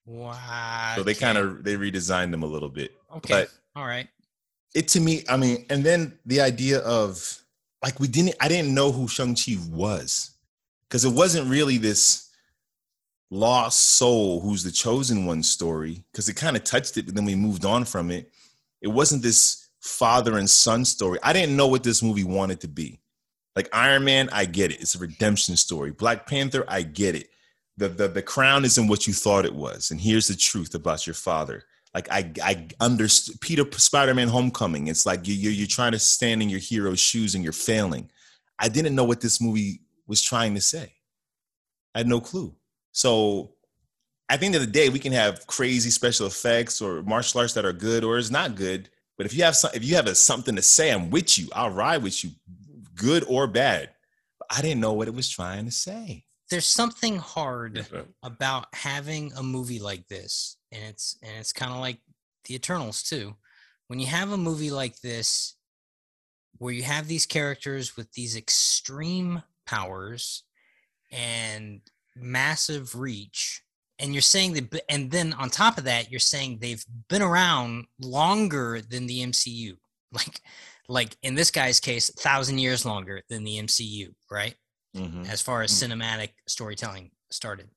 Wow. so they kind of they redesigned them a little bit okay. but All right. It to me i mean and then the idea of like we didn't i didn't know who shang-chi was. Because it wasn't really this lost soul who's the chosen one story because it kind of touched it but then we moved on from it. It wasn't this father and son story. I didn't know what this movie wanted to be. Like iron man i get it. It's a redemption story. Black panther i get it. The, the the crown isn't what you thought it was and here's the truth about your father like I I understood Peter Spider-Man Homecoming. It's like you you you're trying to stand in your hero's shoes and you're failing. I didn't know what this movie was trying to say. I had no clue. So at the end of the day, we can have crazy special effects or martial arts that are good or is not good. But if you have some, if you have a, something to say, I'm with you. I'll ride with you, good or bad. But I didn't know what it was trying to say. There's something hard about having a movie like this and it's and it's kind of like the eternals too when you have a movie like this where you have these characters with these extreme powers and massive reach and you're saying that and then on top of that you're saying they've been around longer than the MCU [LAUGHS] like like in this guy's case a thousand years longer than the MCU right Mhm. as far as Mm. cinematic storytelling started.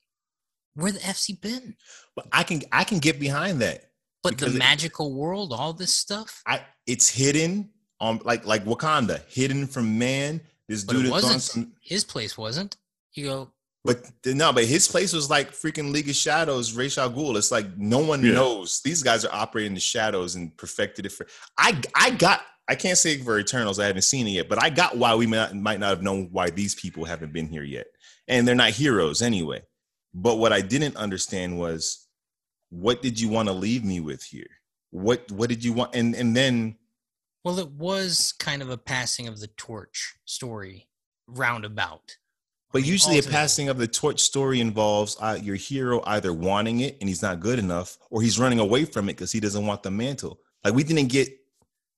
Where the FC been? But I can I can get behind that. But the Because it- magical world, all this stuff. I it's hidden on like like Wakanda, hidden from man. This But dude it is on wasn't. some His place wasn't. You go. but no, but his place was like freaking League of Shadows, Ra's al Ghul. It's like no one Yeah. knows. These guys are operating in the shadows and perfected it for I I got I can't say for Eternals, I haven't seen it yet, but I got why we might not, might not have known why these people haven't been here yet. And they're not heroes anyway. But what I didn't understand was what did you want to leave me with here? What what did you want? And and then Well, it was kind of a passing of the torch story, roundabout. But I mean, usually, a passing of the torch story involves uh, your hero either wanting it and he's not good enough, or he's running away from it because he doesn't want the mantle. Like we didn't get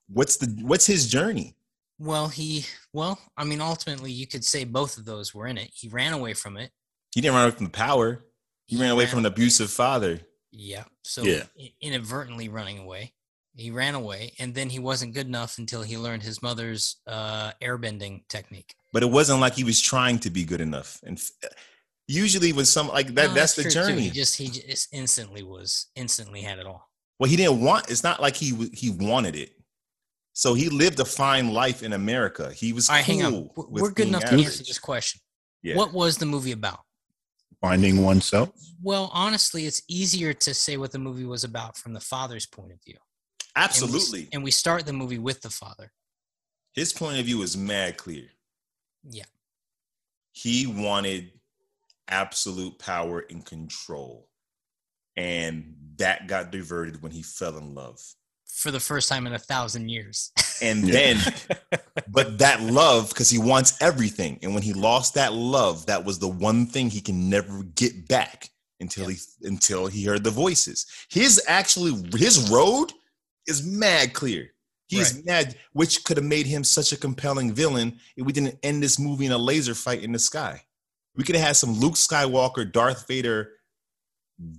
What's the what's his journey? Well, he well, I mean, ultimately, you could say both of those were in it. He ran away from it. He didn't run away from the power. He ran away from an abusive father. Yeah. So Yeah. inadvertently running away. He ran away, and then he wasn't good enough until he learned his mother's uh, airbending technique. But it wasn't like he was trying to be good enough. And usually, when some like that, No, that's the true, too. journey. He just he just instantly was instantly had it all. Well, he didn't want. It's not like he he wanted it. So he lived a fine life in America. He was All right, hang on. cool We're- good enough to answer this question. Yeah. What was the movie about? Finding oneself. Well, honestly, it's easier to say what the movie was about from the father's point of view. And we Absolutely. And we start the movie with the father. His point of view is mad clear. Yeah. He wanted absolute power and control. And that got diverted when he fell in love. For the first time in a thousand years. [LAUGHS] And Yeah. then, but that love, because he wants everything. And when he lost that love, that was the one thing he can never get back until he until he heard the voices. His actually his road is mad clear. He's Right. mad, which could have made him such a compelling villain if we didn't end this movie in a laser fight in the sky. We could have had some Luke Skywalker, Darth Vader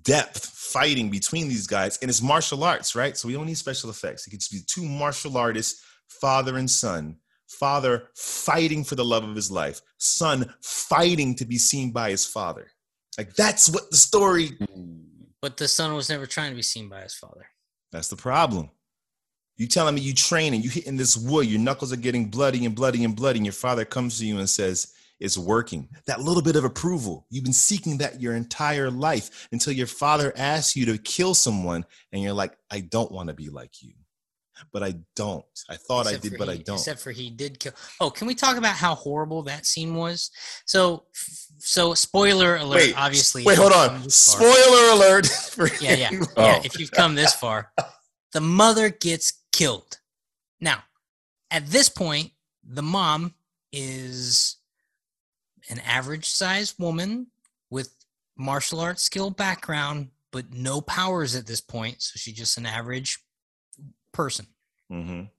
depth fighting between these guys, and it's martial arts, right? So we don't need special effects. It could just be two martial artists, father and son. Father fighting for the love of his life, son fighting to be seen by his father. Like that's what the story. but the son was never trying to be seen by his father. That's the problem. You telling me you training, you hitting this wood, your knuckles are getting bloody and bloody and bloody, and your father comes to you and says, It's working. That little bit of approval. You've been seeking that your entire life until your father asks you to kill someone, and you're like, I don't want to be like you. But I don't. I thought I did, but I don't. Except for he did kill. Oh, can we talk about how horrible that scene was? So, so spoiler alert. Wait, obviously. Wait, hold on. far- Spoiler alert. [LAUGHS] Yeah, yeah, yeah. Oh. If you've come this far, the mother gets killed. Now, at this point, the mom is an average sized woman with martial arts skill background, but no powers at this point. So she's just an average person. Mhm.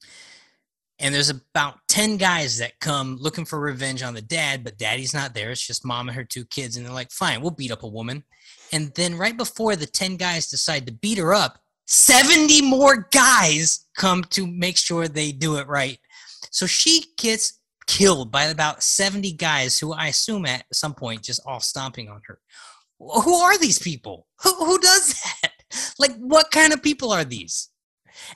And there's about 10 guys that come looking for revenge on the dad, but daddy's not there. It's just mom and her two kids. And they're like, fine, we'll beat up a woman. And then right before the 10 guys decide to beat her up, 70 more guys come to make sure they do it right. So she gets killed by about 70 guys who I assume at some point just all stomping on her. Who are these people? Who, who does that? [LAUGHS] Like, what kind of people are these?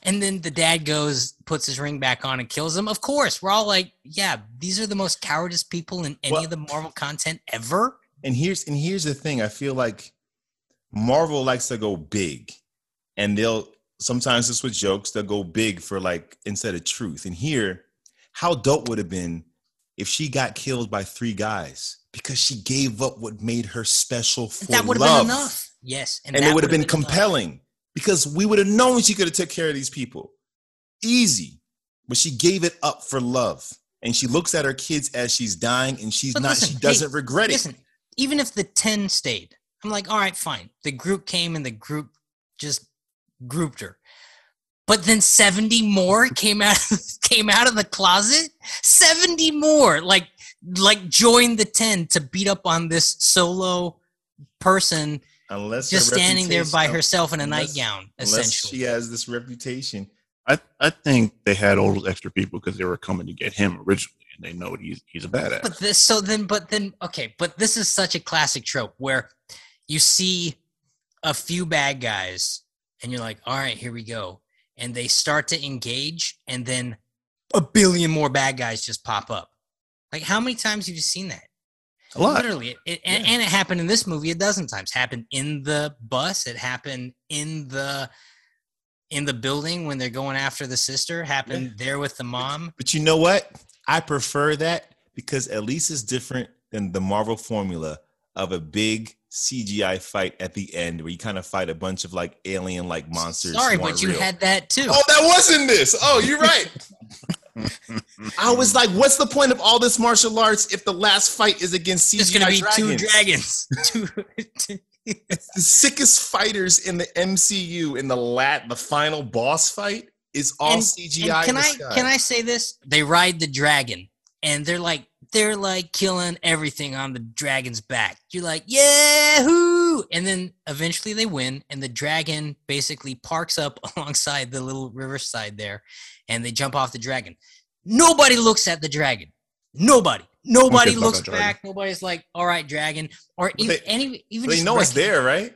And then the dad goes, puts his ring back on, and kills him. Of course, we're all like, yeah, these are the most cowardice people in any Well- of the Marvel content ever. and here's and here's the thing i feel like marvel likes to go big and they'll sometimes it's with jokes they'll go big for like instead of truth and here how dope would have been if she got killed by three guys because she gave up what made her special for that would have been enough. Yes, and, that it would have been enough. compelling because we would have known she could have took care of these people easy but she gave it up for love and she looks at her kids as she's dying and she's But not listen, she doesn't regret it even if the 10 stayed, I'm like, all right, fine. The group came and the group just grouped her. But then 70 more came out [LAUGHS] came out of the closet. 70 more like like joined the 10 to beat up on this solo person unless just standing there by herself in a unless- nightgown unless essentially. she has this reputation I, I think they had all those extra people because they were coming to get him originally, and they know he's he's a badass. But this, so then, but then, okay, but this is such a classic trope where you see a few bad guys and you're like, all right, here we go. And they start to engage, and then a billion more bad guys just pop up. Like, how many times have you seen that? a lot. Literally, it, it, and, Yeah. and it happened in this movie a dozen times. Happened in the bus. It happened in the in the building when they're going after the sister. Happened there with the mom. but you know what i prefer that because at least it's different than the marvel formula of a big cgi fight at the end where you kind of fight a bunch of like alien like monsters Sorry, but you real. had that too. oh that wasn't this oh you're right [LAUGHS] i was like what's the point of all this martial arts if the last fight is against CGI It's gonna be two dragons? dragons. [LAUGHS] two, the sickest fighters in the MCU in the lat the final boss fight is all And- CGI. And can I sky. can I say this? They ride the dragon, and they're like they're like killing everything on the dragon's back. You're like, yahoo! And then eventually they win, and the dragon basically parks up [LAUGHS] alongside the little riverside there, and they jump off the dragon. Nobody looks at the dragon. Nobody. Nobody looks back. Nobody's like, all right, dragon. Or even they- any even They know it's there, right?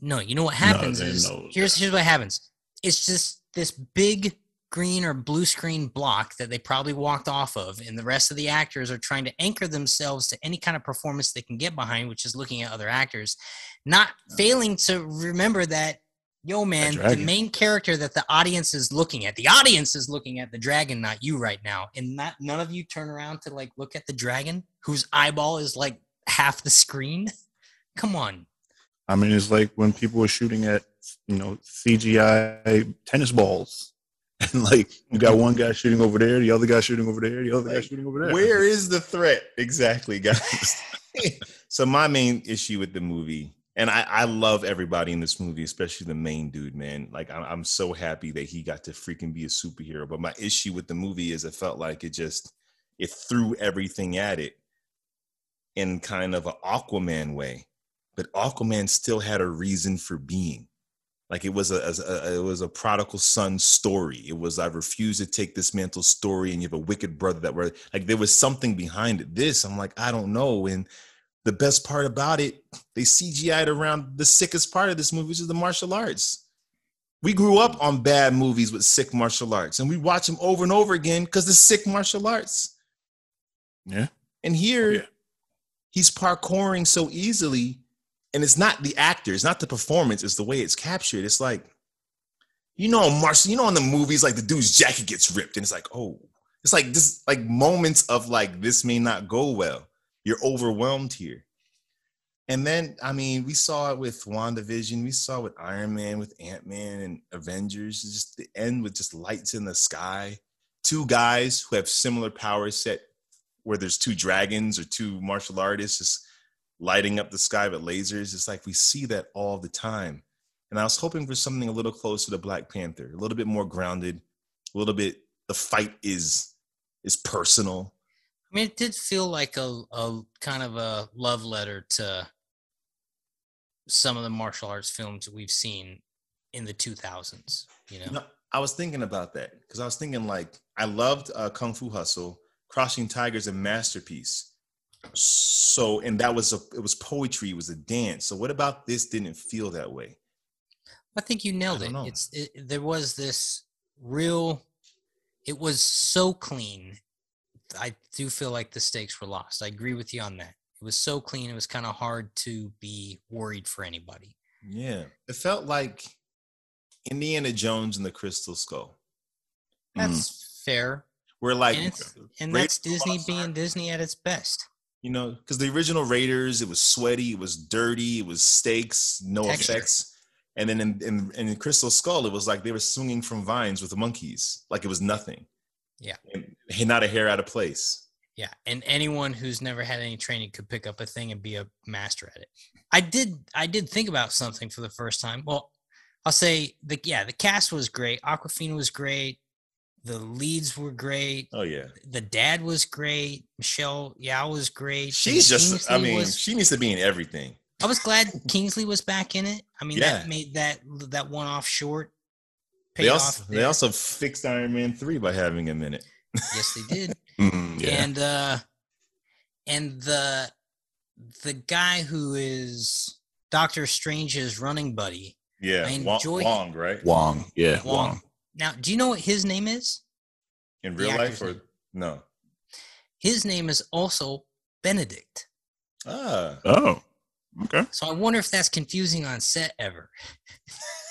no, you know what happens they is here's here's what happens. It's just this big green or blue screen block that they probably walked off of, and the rest of the actors are trying to anchor themselves to any kind of performance they can get behind, which is looking at other actors, not oh. failing to remember that. Yo, man, the dragon. main character that the audience is looking at, the audience is looking at the dragon, not you right now. And not none of you turn around to like look at the dragon whose eyeball is like half the screen. [LAUGHS] Come on. I mean, it's like when people were shooting at you know CGI tennis balls, [LAUGHS] and like you got [LAUGHS] one guy shooting over there, the other guy shooting over there, the other guy shooting over there. Where is the [LAUGHS] threat exactly, guys? so my main issue with the movie, and I, I love everybody in this movie, especially the main dude, man. Like I'm, I'm so happy that he got to freaking be a superhero. But my issue with the movie is it felt like it just it threw everything at it in kind of an Aquaman way, but Aquaman still had a reason for being. Like it was a, a it was a prodigal son story. It was I refuse to take this mantle story, and you have a wicked brother that were like there was something behind it. This I'm like I don't know. And the best part about it, they CGI'd around the sickest part of this movie, which is the martial arts. We grew up on bad movies with sick martial arts, and we watch them over and over again because the sick martial arts. Yeah. And here, oh, Yeah. he's parkouring so easily, and it's not the actor, it's not the performance, it's the way it's captured. It's like, you know, Martial, you know, in the movies, like the dude's jacket gets ripped, and it's like, oh, it's like this, like moments of like this may not go well. You're overwhelmed here. And then, I mean, we saw it with WandaVision, we saw it with Iron Man, with Ant Man, and Avengers. It's just the end with just lights in the sky. Two guys who have similar power set, where there's two dragons or two martial artists just lighting up the sky with lasers. It's like we see that all the time. And I was hoping for something a little closer to Black Panther, a little bit more grounded, a little bit. The fight is is personal. I mean, it did feel like a, a kind of a love letter to some of the martial arts films we've seen in the 2000s. You know, No, I was thinking about that because I was thinking like I loved uh, Kung Fu Hustle, Crouching Tiger's a masterpiece. So and that was a it was poetry, it was a dance. So what about this didn't feel that way? I think you nailed it. know. It's it, there was this real. It was so clean. I do feel like the stakes were lost. I agree with you on that. It was so clean. It was kind of hard to be worried for anybody. Yeah, it felt like Indiana Jones and the Crystal Skull. Mm. That's fair, We're like, and, and that's Disney being Disney at its best. You know, because the original Raiders, it was sweaty, it was dirty, it was stakes, no Texture. effects. And then in, in, in Crystal Skull, it was like they were swinging from vines with the monkeys, like it was nothing. Yeah. And not a hair out of place. Yeah, and anyone who's never had any training could pick up a thing and be a master at it. I did I did think about something for the first time. Well, I'll say the yeah, the cast was great. Aquafina was great. The leads were great. Oh, yeah. The dad was great. Michelle Yeoh was great. She's just, I mean, was- she needs to be in everything. I was glad Kingsley was back in it. I mean, Yeah. that made that that one off short. They also, off they also fixed Iron Man 3 by having him in it. yes, they did. [LAUGHS] Mm, yeah. and uh and the the guy who is Doctor Strange's running buddy. Yeah. I Wong, enjoy- Wong, right? Wong. Yeah. Wong. Wong. Now, do you know what his name is? In real life or name. no? His name is also Benedict. Ah. Oh. Okay. So I wonder if that's confusing on set ever.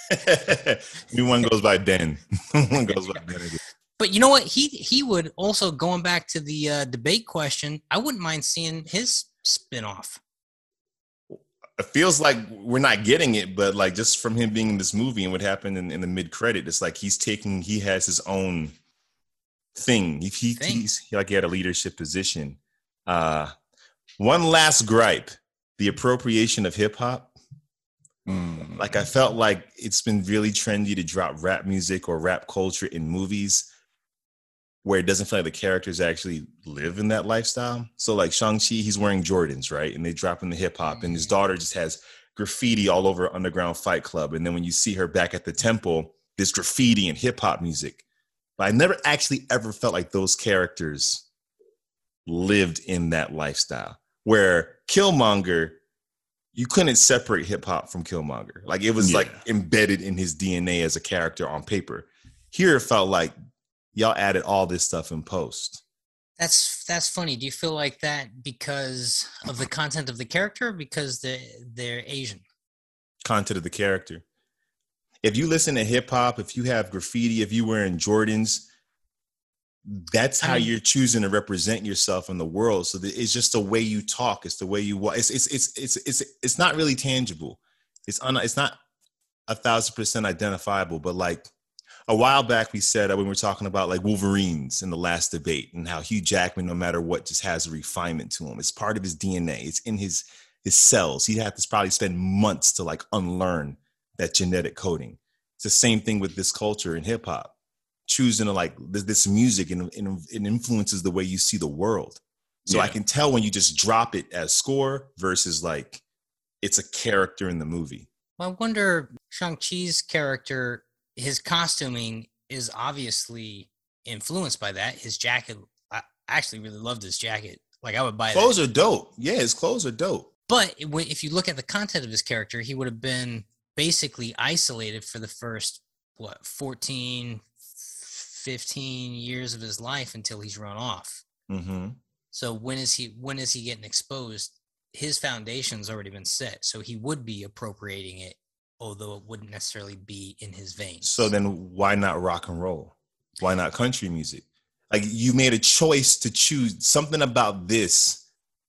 [LAUGHS] New one goes by Ben. [LAUGHS] one goes by Benedict. But you know what? He he would also going back to the uh, debate question. I wouldn't mind seeing his spin-off. It feels like we're not getting it, but like just from him being in this movie and what happened in, in the mid credit, it's like he's taking, he has his own thing. He, he's like he had a leadership position. Uh, one last gripe: the appropriation of hip hop. Mm. Like I felt like it's been really trendy to drop rap music or rap culture in movies where it doesn't feel like the characters actually live in that lifestyle. So like Shang-Chi, he's wearing Jordans, right? And they drop in the hip hop and his mm-hmm. daughter just has graffiti all over Underground Fight Club. And then when you see her back at the temple, this graffiti and hip hop music. But I never actually ever felt like those characters lived in that lifestyle. Where Killmonger, you couldn't separate hip hop from Killmonger. Like it was like embedded in his DNA as a character on paper. Here it felt like y'all added all this stuff in post. That's that's funny. Do you feel like that because of the content of the character, or because they they're Asian? content of the character. If you listen to hip hop, if you have graffiti, if you wearing Jordans, that's I how mean- you're choosing to represent yourself in the world. So it's just the way you talk. It's the way you walk. It's it's it's it's it's it's not really tangible. It's un, it's not a thousand percent identifiable. But like a while back, we said uh, when we were talking about like Wolverines in the last debate and how Hugh Jackman, no matter what, just has a refinement to him. It's part of his DNA. It's in his his cells. He had to probably spend months to like unlearn that genetic coding. It's the same thing with this culture in hip hop. Choosing to like this, this music and, and it influences the way you see the world. So I can tell when you just drop it as score versus like it's a character in the movie. Well, I wonder Shang Chi's character, his costuming is obviously influenced by that. His jacket, I actually really loved his jacket. Like I would buy that. Clothes are dope. Yeah, his clothes are dope. But if you look at the content of his character, he would have been basically isolated for the first, what, 14, 15 years of his life until he's run off. hmm So when is he when is he getting exposed? His foundation's already been set. So he would be appropriating it, although it wouldn't necessarily be in his veins. So then why not rock and roll? Why not country music? Like you made a choice to choose something about this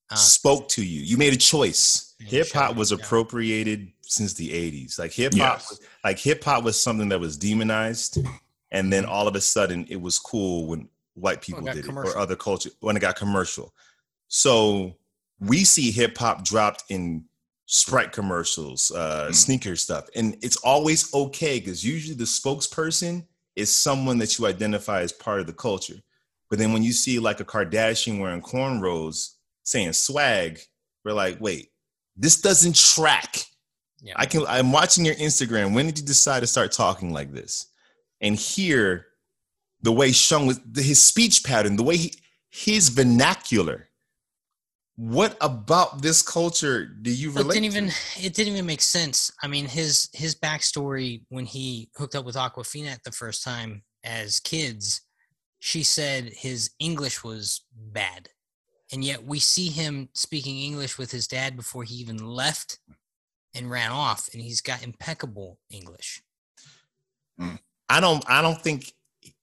Ah. spoke to you. You made a choice. Hip hop was down. appropriated since the 80s. Like hip hop Yes. like hip hop was something that was demonized and then all of a sudden it was cool when white people got did it or other culture when it got commercial. So we see hip hop dropped in Sprite commercials, uh, Mm. sneaker stuff, and it's always okay because usually the spokesperson is someone that you identify as part of the culture. But then when you see like a Kardashian wearing cornrows saying swag, we're like, wait, this doesn't track. Yeah. I can. I'm watching your Instagram. When did you decide to start talking like this? And here, the way Shung was, his speech pattern, the way he, his vernacular. What about this culture do you Well, it didn't even to? [SIGHS] it didn't even make sense. I mean, his his backstory when he hooked up with Aquafina the first time as kids, she said his English was bad, and yet we see him speaking English with his dad before he even left and ran off, and he's got impeccable English. Hmm. I don't. I don't think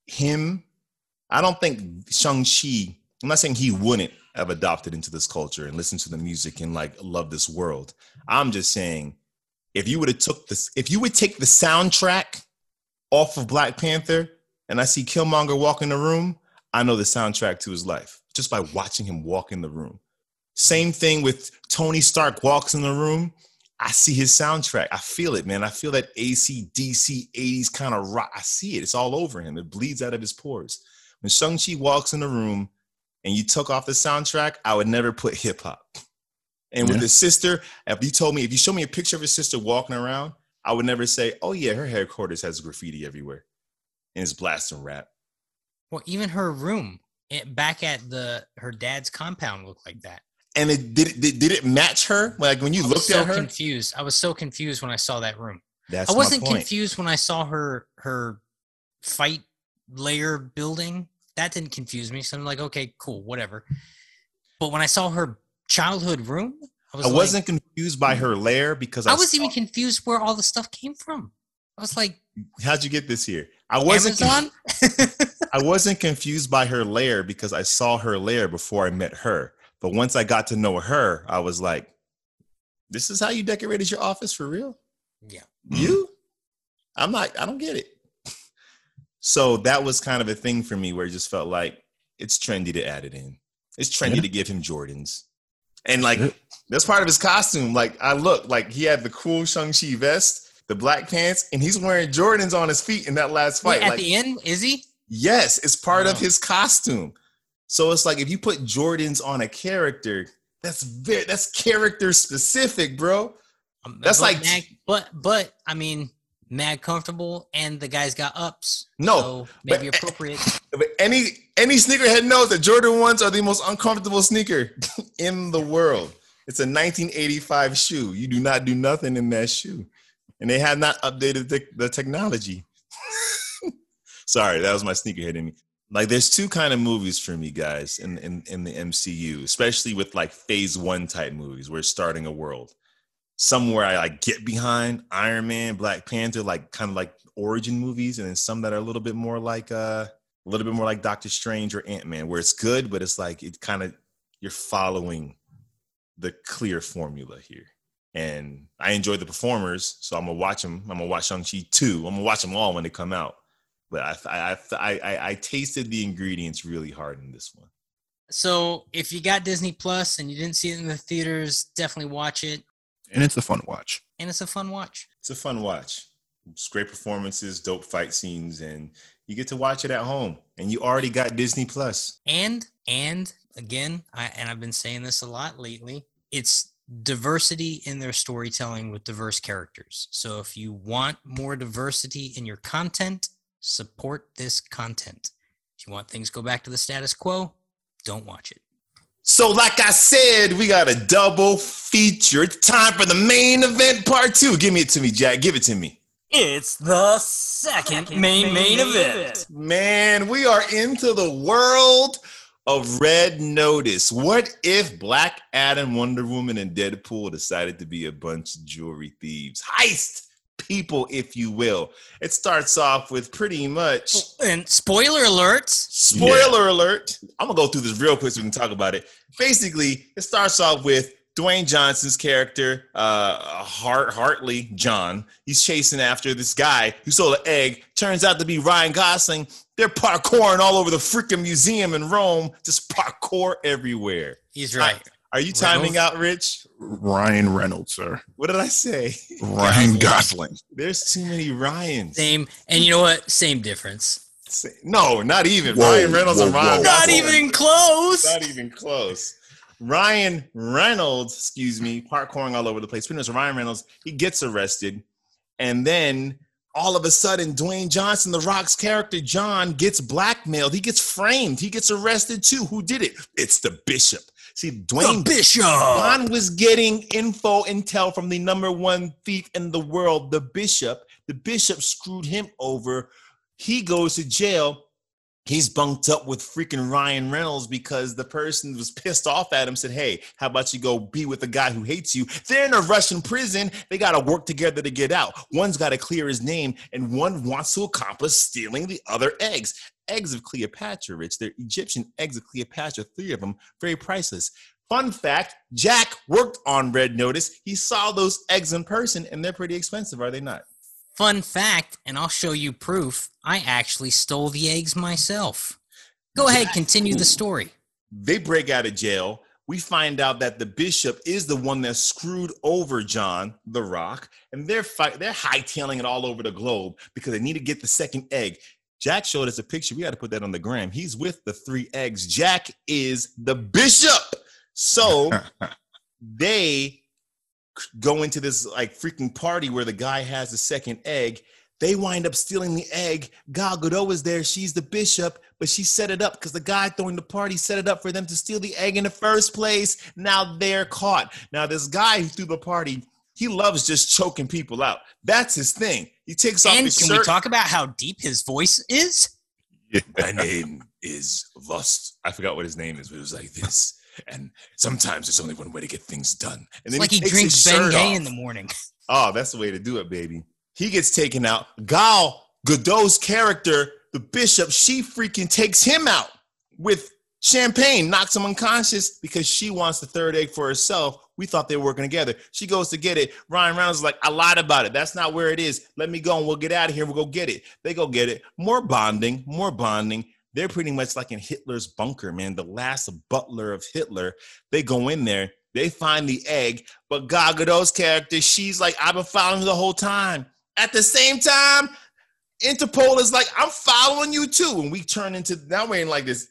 him. I don't think Shang Chi. I'm not saying he wouldn't have adopted into this culture and listened to the music and like love this world. I'm just saying, if you would have took this, if you would take the soundtrack off of Black Panther, and I see Killmonger walk in the room, I know the soundtrack to his life just by watching him walk in the room. Same thing with Tony Stark walks in the room. I see his soundtrack. I feel it, man. I feel that AC, DC, 80s kind of rock. I see it. It's all over him. It bleeds out of his pores. When Shang-Chi walks in the room and you took off the soundtrack, I would never put hip hop. And with Yeah. his sister, if you told me, if you show me a picture of his sister walking around, I would never say, oh, yeah, her headquarters has graffiti everywhere and it's blasting rap. Well, even her room it, back at the her dad's compound looked like that. And it did, it did, did it match her? Like when you I looked so at her, confused. I was so confused when I saw that room. that's I wasn't point. confused when I saw her her fight layer building. That didn't confuse me. So I'm like, okay, cool, whatever. But when I saw her childhood room, I was I like- wasn't confused by her lair because I, I was saw- even confused where all the stuff came from. I was like, How'd you get this here? I wasn't. Amazon. [LAUGHS] I wasn't confused by her lair because I saw her lair before I met her. But once I got to know her, I was like, "This is how you decorated your office for real? yeah. You? I'm not. I don't get it." So that was kind of a thing for me where it just felt like it's trendy to add it in. It's trendy Yeah. to give him Jordans. And like that's part of his costume. Like I look like he had the cool Shang-Chi vest, the black pants, and he's wearing Jordans on his feet in that last fight. Wait, at like, the end, is he? yes, it's part of his costume. So it's like if you put Jordans on a character, that's very that's character specific, bro. Um, That's but like- but but I mean, mad comfortable, and the guy's got ups. No, so maybe but- appropriate. [LAUGHS] But any any sneakerhead knows that Jordan ones are the most uncomfortable sneaker [LAUGHS] in the world. It's a 1985 shoe. You do not do nothing in that shoe, and they have not updated the, the technology. [LAUGHS] Sorry, that was my sneakerhead in me. Like, there's two kind of movies for me, guys, in, in in the MCU, especially with like Phase One type movies, where it's starting a world. Somewhere I like get behind Iron Man, Black Panther, like kind of like origin movies, and then some that are a little bit more like uh a little bit more like Doctor Strange or Ant Man, where it's good, but it's like it kind of you're following the clear formula here. And I enjoy the performers, so I'm gonna watch them. I'm gonna watch Shang Chi two. I'm gonna watch them all when they come out. But I I I, I tasted the ingredients really hard in this one. So if you got Disney Plus and you didn't see it in the theaters, definitely watch it, and it's a fun watch. and it's a fun watch. It's a fun watch. It's great performances, dope fight scenes, and you get to watch it at home. And you already got Disney Plus. And and again, I and I've been saying this a lot lately. It's diversity in their storytelling with diverse characters. So if you want more diversity in your content, support this content. If you want things to go back to the status quo, don't watch it. So, like I said, we got a double feature. It's time for the main event part two. Give me it to me, Jack. Give it to me. It's the second main main event. Man, we are into the world of Red Notice. What if Black Adam, Wonder Woman, and Deadpool decided to be a bunch of jewelry thieves? Heist people, if you will. It starts off with pretty much. And spoiler alerts. Spoiler alert. I'm gonna go through this real quick so we can talk about it. Basically, it starts off with Dwayne Johnson's character, uh, Hart Hartley John. He's chasing after this guy who stole an egg. Turns out to be Ryan Gosling. They're parkouring all over the freaking museum in Rome. Just parkour everywhere. He's right. Are you timing Reynolds? out, Rich? Ryan Reynolds, sir. What did I say? Ryan Gosling. There's too many Ryans. Same. And you know what? Same difference. Say- No, not even. Whoa, Ryan Reynolds and Ryan whoa. Not Gosling. even close. Not even close. Ryan Reynolds, excuse me, parkouring all over the place. Pretty much Ryan Reynolds, he gets arrested. And then all of a sudden, Dwayne Johnson, The Rock's character, John, gets blackmailed. He gets framed. He gets arrested too. Who did it? It's the bishop. See, Dwayne Bishop. John was getting info intel from the number one thief in the world, the bishop. The bishop screwed him over. He goes to jail. He's bunked up with freaking Ryan Reynolds because the person was [LAUGHS] pissed off at him, said, Hey, how about you go be with the guy who hates you? They're in a Russian prison. They got to work together to get out. One's got to clear his name, and one wants to accomplish stealing the other eggs. Eggs of Cleopatra, Rich. They're Egyptian eggs of Cleopatra, three of them, very priceless. Fun fact Jack worked on Red Notice. He saw those eggs in person, and they're pretty expensive, are they not? Fun fact, and I'll show you proof. I actually stole the eggs myself. Go ahead, continue the story. They break out of jail. We find out that the bishop is the one that screwed over John the Rock, and they're fight they're hightailing it all over the globe because they need to get the second egg. Jack showed us a picture. We got to put that on the gram. He's with the three eggs. Jack is the bishop. So [LAUGHS] they go into this like freaking party where the guy has the second egg. They wind up stealing the egg. Gal Gadot is there. She's the bishop, but she set it up because the guy throwing the party set it up for them to steal the egg in the first place. Now they're caught. Now, this guy who threw the party, he loves just choking people out. That's his thing. He takes off And his can shirt. we talk about how deep his voice is? My name is Lust. I forgot what his name is, but it was like this. And sometimes there's only one way to get things done. And It's like he drinks his Ben shirt Gay off. in the morning. [LAUGHS] Oh, that's the way to do it, baby. He gets taken out. Gal Gadot's character, the bishop, she freaking takes him out with champagne, knocks him unconscious because she wants the third egg for herself. We thought they were working together. She goes to get it. Ryan Reynolds is like, I lied about it. That's not where it is. Let me go and we'll get out of here. We'll go get it. They go get it. More bonding, more bonding. They're pretty much like in Hitler's bunker, man. The last butler of Hitler. They go in there. They find the egg, but Gal Gadot's character, she's like, I've been following you the whole time. At the same time, Interpol is like, I'm following you too. And we turn into now we're in like this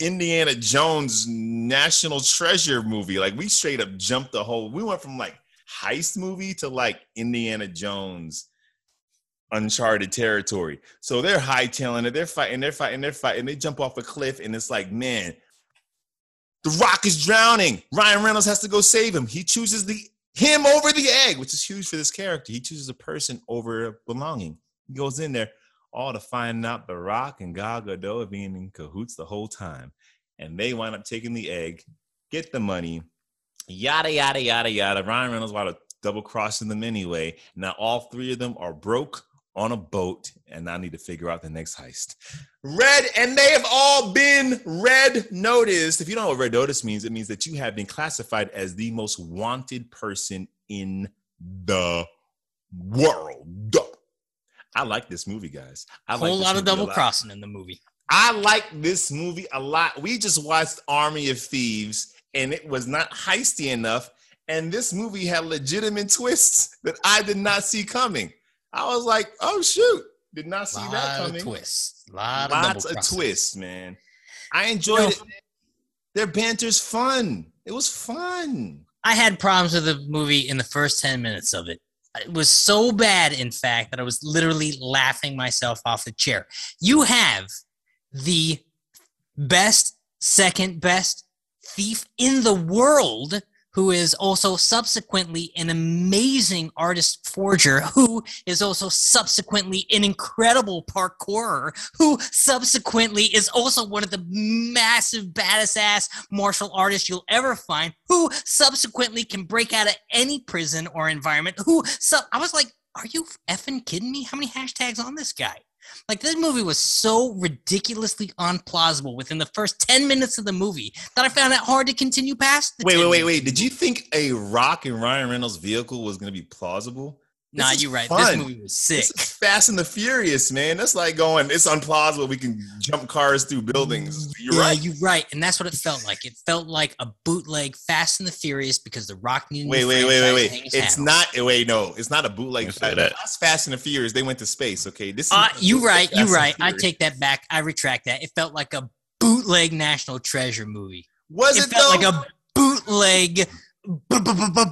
Indiana Jones National Treasure movie. Like we straight up jumped the whole. We went from like heist movie to like Indiana Jones uncharted territory. So they're hightailing it. They're fighting. They're fighting. They're fighting. They jump off a cliff, and it's like, man, the Rock is drowning. Ryan Reynolds has to go save him. He chooses the him over the egg, which is huge for this character. He chooses a person over belonging. He goes in there, all to find out the Rock and Gal Gadot have been in cahoots the whole time, and they wind up taking the egg, get the money, yada yada yada yada. Ryan Reynolds wound up double crossing them anyway. Now all three of them are broke on a boat, and I need to figure out the next heist. Red, and they have all been red noticed. If you don't know what red notice means, it means that you have been classified as the most wanted person in the world. I like this movie, guys. I like whole this lot of double crossing in the movie. I like this movie a lot. We just watched Army of Thieves, and it was not heisty enough. And this movie had legitimate twists that I did not see coming. I was like, "Oh shoot, did not see that lot coming." of twists. Lot of Lots double of twists, man. I enjoyed You know- it. Their banter's fun. It was fun. I had problems with the movie in the first 10 minutes of it. It was so bad, in fact, that I was literally laughing myself off the chair. You have the best, second best thief in the world who is also subsequently an amazing artist forger, who is also subsequently an incredible parkourer, who subsequently is also one of the massive badass ass martial artists you'll ever find, who subsequently can break out of any prison or environment, who so I was like, are you effing kidding me? How many hashtags on this guy? Like this movie was so ridiculously unplausible within the first 10 minutes of the movie that I found it hard to continue past. The Wait, 10 wait, wait, wait. Did you think a Rock and Ryan Reynolds vehicle was going to be plausible? Nah, you're right. fun. This movie was sick. This is Fast and the Furious, man. That's like going. It's unplausible. We can jump cars through buildings. You're yeah, right. you're right, and that's what it felt like. It felt like a bootleg Fast and the Furious because The Rock needed. a Wait, wait, wait, wait, wait. It's hat not. Wait, no, it's not a bootleg. Can't that. That's Fast and the Furious. They went to space. Okay, this. is Uh, you bootleg right, you Fast and right. I take that back. I retract that. It felt like a bootleg National Treasure movie. Was It it, felt though? like a bootleg,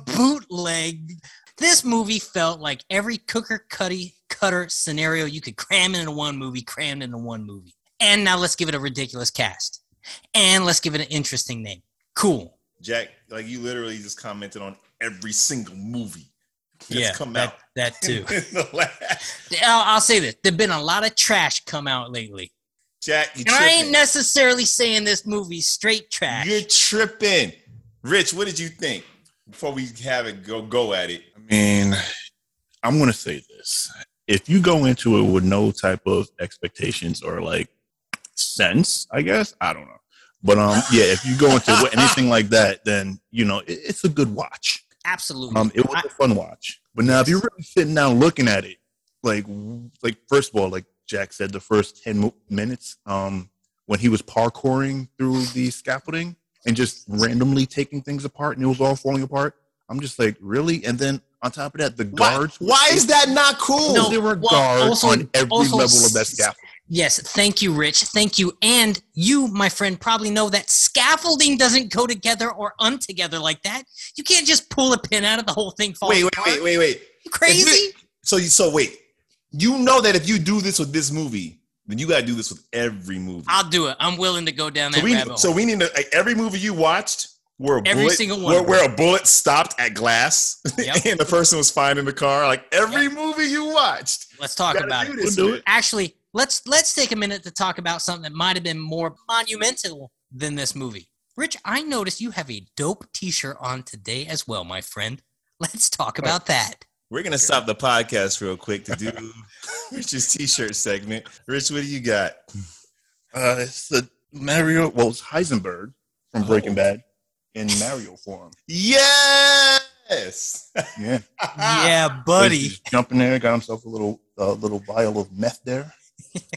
bootleg. This movie felt like every cooker cutty cutter scenario you could cram into one movie, crammed into one movie. And now let's give it a ridiculous cast, and let's give it an interesting name. Cool. Jack, like you literally just commented on every single movie that's yeah, come that, out. that [LAUGHS] too. I'll, I'll say this: there's been a lot of trash come out lately, Jack, you and I ain't necessarily saying this movie's straight trash. You're tripping. Rich, what did you think before we have it go go at it? I mean, I'm gonna say this: if you go into it with no type of expectations or like sense, I guess I don't know, but um, yeah, if you go into anything like that, then you know it, it's a good watch. Absolutely. Um, it was a fun watch. But now, if you're really sitting down looking at it, like, like first of all, like Jack said, the first ten mo- minutes, um, when he was parkouring through the scaffolding and just randomly taking things apart, and it was all falling apart. I'm just like, really? And then on top of that, the guards. why is that not cool? No, there were well, guards also- on every also level of that s- scaffolding. Yes, thank you, Rich. Thank you. And you, my friend, probably know that scaffolding doesn't go together or untogether like that. You can't just pull a pin out of the whole thing. falls Wait, wait, apart. wait, wait, wait. You crazy? If you- So you so wait. You know that if you do this with this movie, then you gotta do this with every movie. I'll do it. I'm willing to go down that so we rabbit so we need to like, every movie you watched where a Every bullet, single one where, where a bullet stopped at glass Yep. [LAUGHS] and the person was fine in the car. Like every movie you watched, Let's talk about do it. this We'll do it. Actually, let's let's take a minute to talk about something that might have been more monumental than this movie. Rich, I noticed you have a dope T-shirt on today as well, my friend. Let's talk about that. We're gonna stop the podcast real quick to do [LAUGHS] Rich's t-shirt segment. Rich, what do you got? Uh, it's the Mario. Well, it's Heisenberg from Breaking Oh. Bad in Mario form. Yes. Yeah, [LAUGHS] yeah, buddy. He's just jumping there, got himself a little uh, little vial of meth there.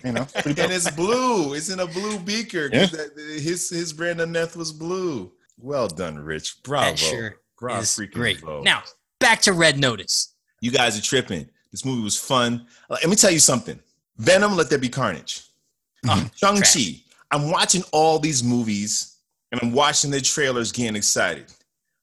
You know, [LAUGHS] and it's blue. It's in a blue beaker. 'cause that- his his brand of meth was blue. Well done, Rich. Bravo. that sure Bravo, is freaking great. bravo. Now back to Red Notice. You guys are tripping. This movie was fun. Let me tell you something. Venom, Let There Be Carnage. Oh, mm-hmm. Shang-Chi. I'm watching all these movies and I'm watching the trailers, getting excited.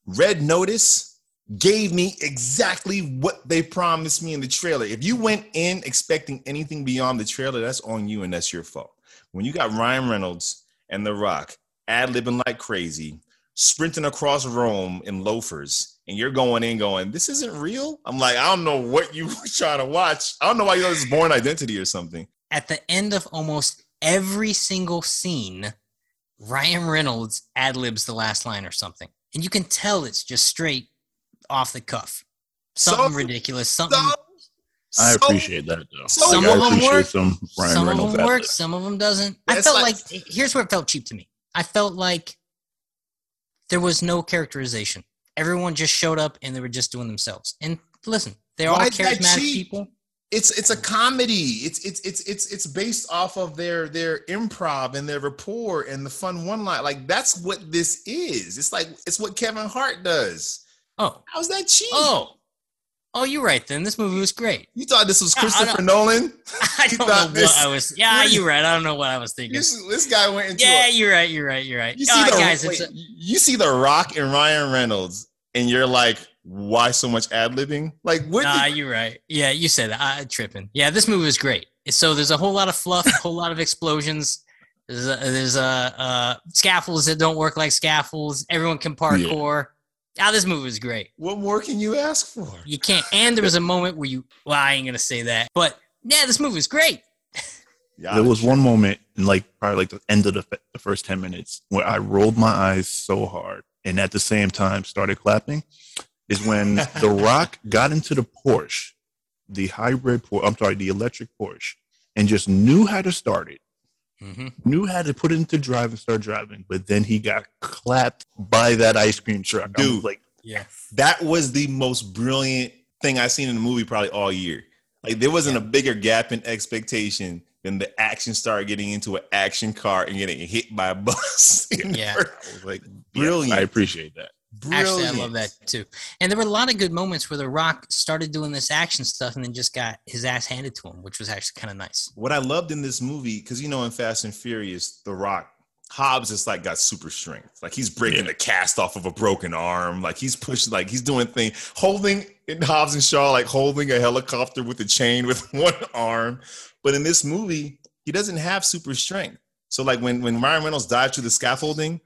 Red Notice gave me exactly what they promised me in the trailer. If you went in expecting anything beyond the trailer, that's on you and that's your fault. When you got Ryan Reynolds and The Rock ad libbing like crazy, sprinting across Rome in loafers, and you're going in going, This isn't real. I'm like, I don't know what you [LAUGHS] were trying to watch. I don't know why you know this Bourne Identity or something. At the end of almost every single scene, Ryan Reynolds ad libs the last line or something, and you can tell it's just straight off the cuff. Something So- ridiculous. Something. So, I appreciate that though. so Some Like, of them appreciate work, some Ryan some Reynolds of them work, some of them doesn't. I It's felt like- like, here's where it felt cheap to me. I felt like there was no characterization. Everyone just showed up and they were just doing themselves. And listen, they're all Why that charismatic people. it's it's a comedy. It's it's it's it's it's based off of their their improv and their rapport and the fun one line. Like that's what this is. It's like it's what Kevin Hart does. Oh, How's that cheap? oh, oh! You're right. Then this movie was great. you thought this was I- [LAUGHS] I Christopher Nolan? I don't know thought what this- I was. Yeah, you- you're right. I don't know what I was thinking. This, this guy went into. Yeah, a- you're right. You're right. You're right. you see Uh, the guys, wait, a, you see the Rock and Ryan Reynolds, and you're like, why so much ad libbing? Like what? nah, did- you're right. Yeah, you said that. I, tripping. Yeah, this movie was great. So there's a whole lot of fluff, a whole lot of explosions. There's a, there's a uh, scaffolds that don't work like scaffolds. Everyone can parkour. Ah, this movie was great. what more can you ask for? You can't. And there was a moment where you. Well, I ain't gonna say that, but yeah, this movie was great. Yeah, There was one moment in like probably like the end of the, f- the first 10 minutes where I rolled my eyes so hard and at the same time started clapping is when [LAUGHS] The Rock got into the Porsche, the hybrid Porsche, I'm sorry, the electric Porsche, and just knew how to start it, hmm knew how to put it into drive and start driving, but then he got clapped by that ice cream truck. I was Dude. like, Yeah. that was the most brilliant thing I've seen in the movie probably all year. Like there wasn't a bigger gap in expectation than the action star getting into an action car and getting hit by a bus. [LAUGHS] Yeah. I was like, Brilliant. I appreciate that. Actually, I love that too. And there were a lot of good moments where The Rock started doing this action stuff and then just got his ass handed to him, which was actually kind of nice. What I loved in this movie, because you know in Fast and Furious, The Rock, Hobbs is like got super strength. Like he's breaking Yeah. the cast off of a broken arm. Like he's pushing, like he's doing things, holding in Hobbs and Shaw, like holding a helicopter with a chain with [LAUGHS] one arm. But in this movie, he doesn't have super strength. So like when when Ryan Reynolds dived through the scaffolding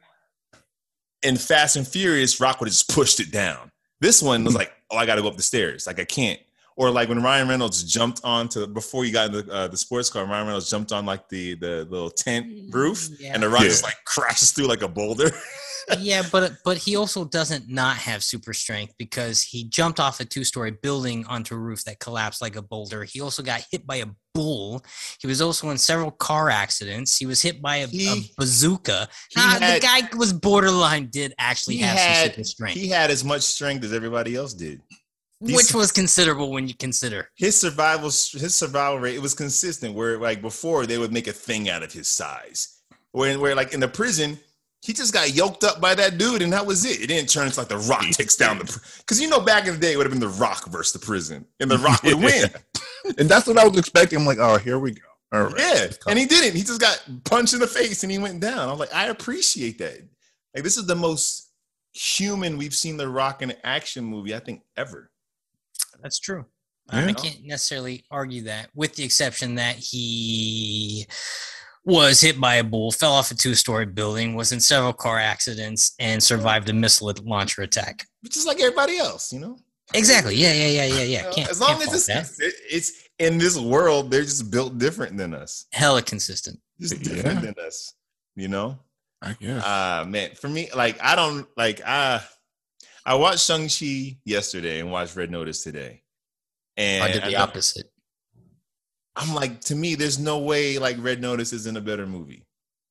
in Fast and Furious, Rock would have just pushed it down. This one was hmm. like, oh, I got to go up the stairs. Like I can't. Or like when Ryan Reynolds jumped onto before you got in the, uh, the sports car, Ryan Reynolds jumped on like the the little tent roof, Yeah. and the rock Yeah. just like crashes through like a boulder. [LAUGHS] yeah, but but he also doesn't not have super strength because he jumped off a two-story building onto a roof that collapsed like a boulder. He also got hit by a bull. He was also in several car accidents. He was hit by a, a bazooka. he Ah, had- the guy was borderline. Did actually He have some had super strength, he had as much strength as everybody else did. He's- which was considerable when you consider. His survival his survival rate it was consistent. Where like before they would make a thing out of his size. Where where like in the prison. He just got yoked up by that dude, and that was it. It didn't turn into like the Rock [LAUGHS] takes down the because you know back in the day it would have been the Rock versus the prison, and the Rock would [LAUGHS] win. and that's what I was expecting. I'm like, oh, here we go. All right. Yeah, and he didn't. He just got punched in the face and he went down. I'm like, I appreciate that. Like, this is the most human we've seen The Rock in an action movie, I think, ever. That's true. I Yeah. can't necessarily argue that, with the exception that he was hit by a bull, fell off a two-story building, was in several car accidents, and survived a missile launcher attack. Just like everybody else, you know. Exactly. Yeah. Yeah. Yeah. Yeah. Yeah. Can't, as long can't as it's, that. it's in this world, they're just built different than us. hella consistent. Just Yeah. different than us. You know. I guess. Ah man, for me, like I don't like I I watched Shang Chi yesterday and watched Red Notice today, and I did the I- opposite. I'm like, to me, there's no way like Red Notice isn't a better movie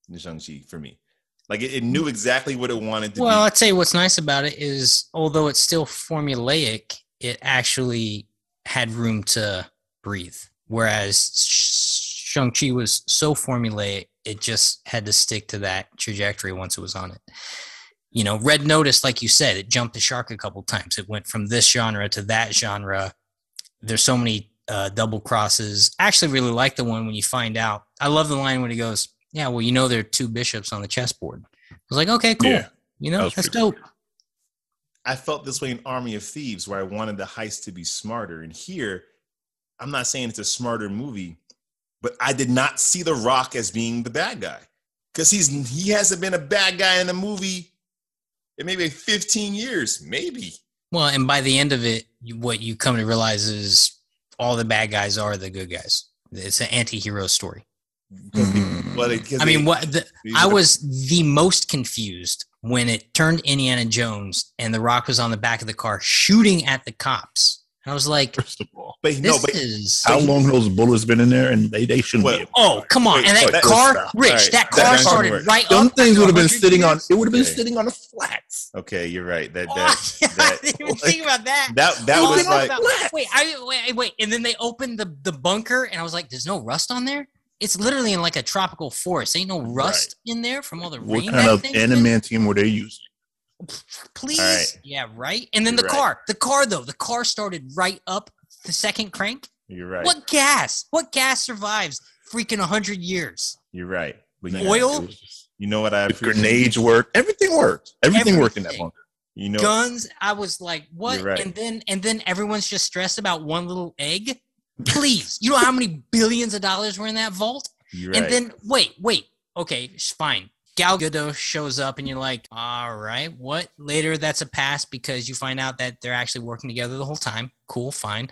than Shang-Chi for me. Like it, it knew exactly what it wanted to do. Well, be. I'd say what's nice about it is, although it's still formulaic, it actually had room to breathe. Whereas Shang Chi was so formulaic, it just had to stick to that trajectory once it was on it. You know, Red Notice, like you said, it jumped the shark a couple times. It went from this genre to that genre. There's so many uh, double crosses. I actually really like the one when you find out. I love the line when he goes, "Yeah, well, you know, there are two bishops on the chessboard." I was like, "Okay, cool. Yeah, you know, was that's pretty cool. dope." I felt this way in Army of Thieves, where I wanted the heist to be smarter. And here, I'm not saying it's a smarter movie, but I did not see The Rock as being the bad guy because he's he hasn't been a bad guy in the movie in maybe 15 years, maybe. Well, and by the end of it, what you come to realize is all the bad guys are the good guys. It's an anti-hero story. Mhm. Well, they- 'cause I mean, they- what the, I was the most confused when it turned Indiana Jones and The Rock was on the back of the car shooting at the cops. And I was like, First of all, But this no, but is. how long those bullets been in there, and they, they shouldn't Well, be. able- Oh, come on. Wait, and that wait, car, stop. Rich, All right, that that car doesn't started work. right Them up. things would have been 100 sitting on. It would have been Okay. sitting on the flats. okay, you're right. That Oh, that [LAUGHS] I didn't even think about that. that, that Oh, was like no. wait, I wait, wait, and then they opened the the bunker, and I was like, "There's no rust on there." It's literally in like a tropical forest. Ain't no rust in there from all the What rain. kind that of thing's adamantium were they using? Please, All right. yeah, right. And then You're the right. car, the car though, the car started right up the second crank. you're right. What gas? What gas survives freaking hundred years? You're right. But Man, you, Oil? it was just- you know what I The grenades worked. Everything worked. Everything, worked in that bunker. You know, Guns. I was like, what? Right. And then and then everyone's just stressed about one little egg. Please, you know how many billions of dollars were in that vault? you're right. And then wait, wait. Okay, it's fine. Gal Gadot shows up, and you're like, all right, what? Later, that's a pass because you find out that they're actually working together the whole time. Cool, fine.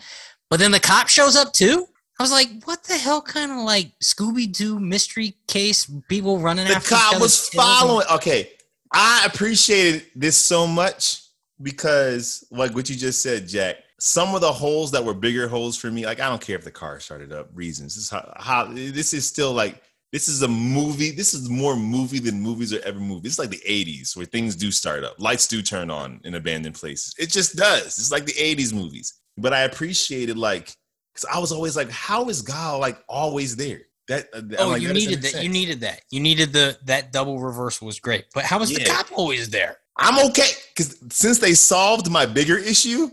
But then the cop shows up too. I was like, what the hell kind of like Scooby Doo mystery case? People running the after each cop was and- following. Okay, I appreciated this so much because, like what you just said, Jack. Some of the holes that were bigger holes for me, like I don't care if the car started up. Reasons. This is how, how this is still like this is a movie. This is more movie than movies are ever movie. It's like the '80s where things do start up, lights do turn on in abandoned places. It just does. It's like the '80s movies. But I appreciated like because I was always like, how is God like always there? That uh, Oh, like, you that needed that. You needed that. You needed the that double reversal was great. But how was the cop always there? I'm okay because since they solved my bigger issue,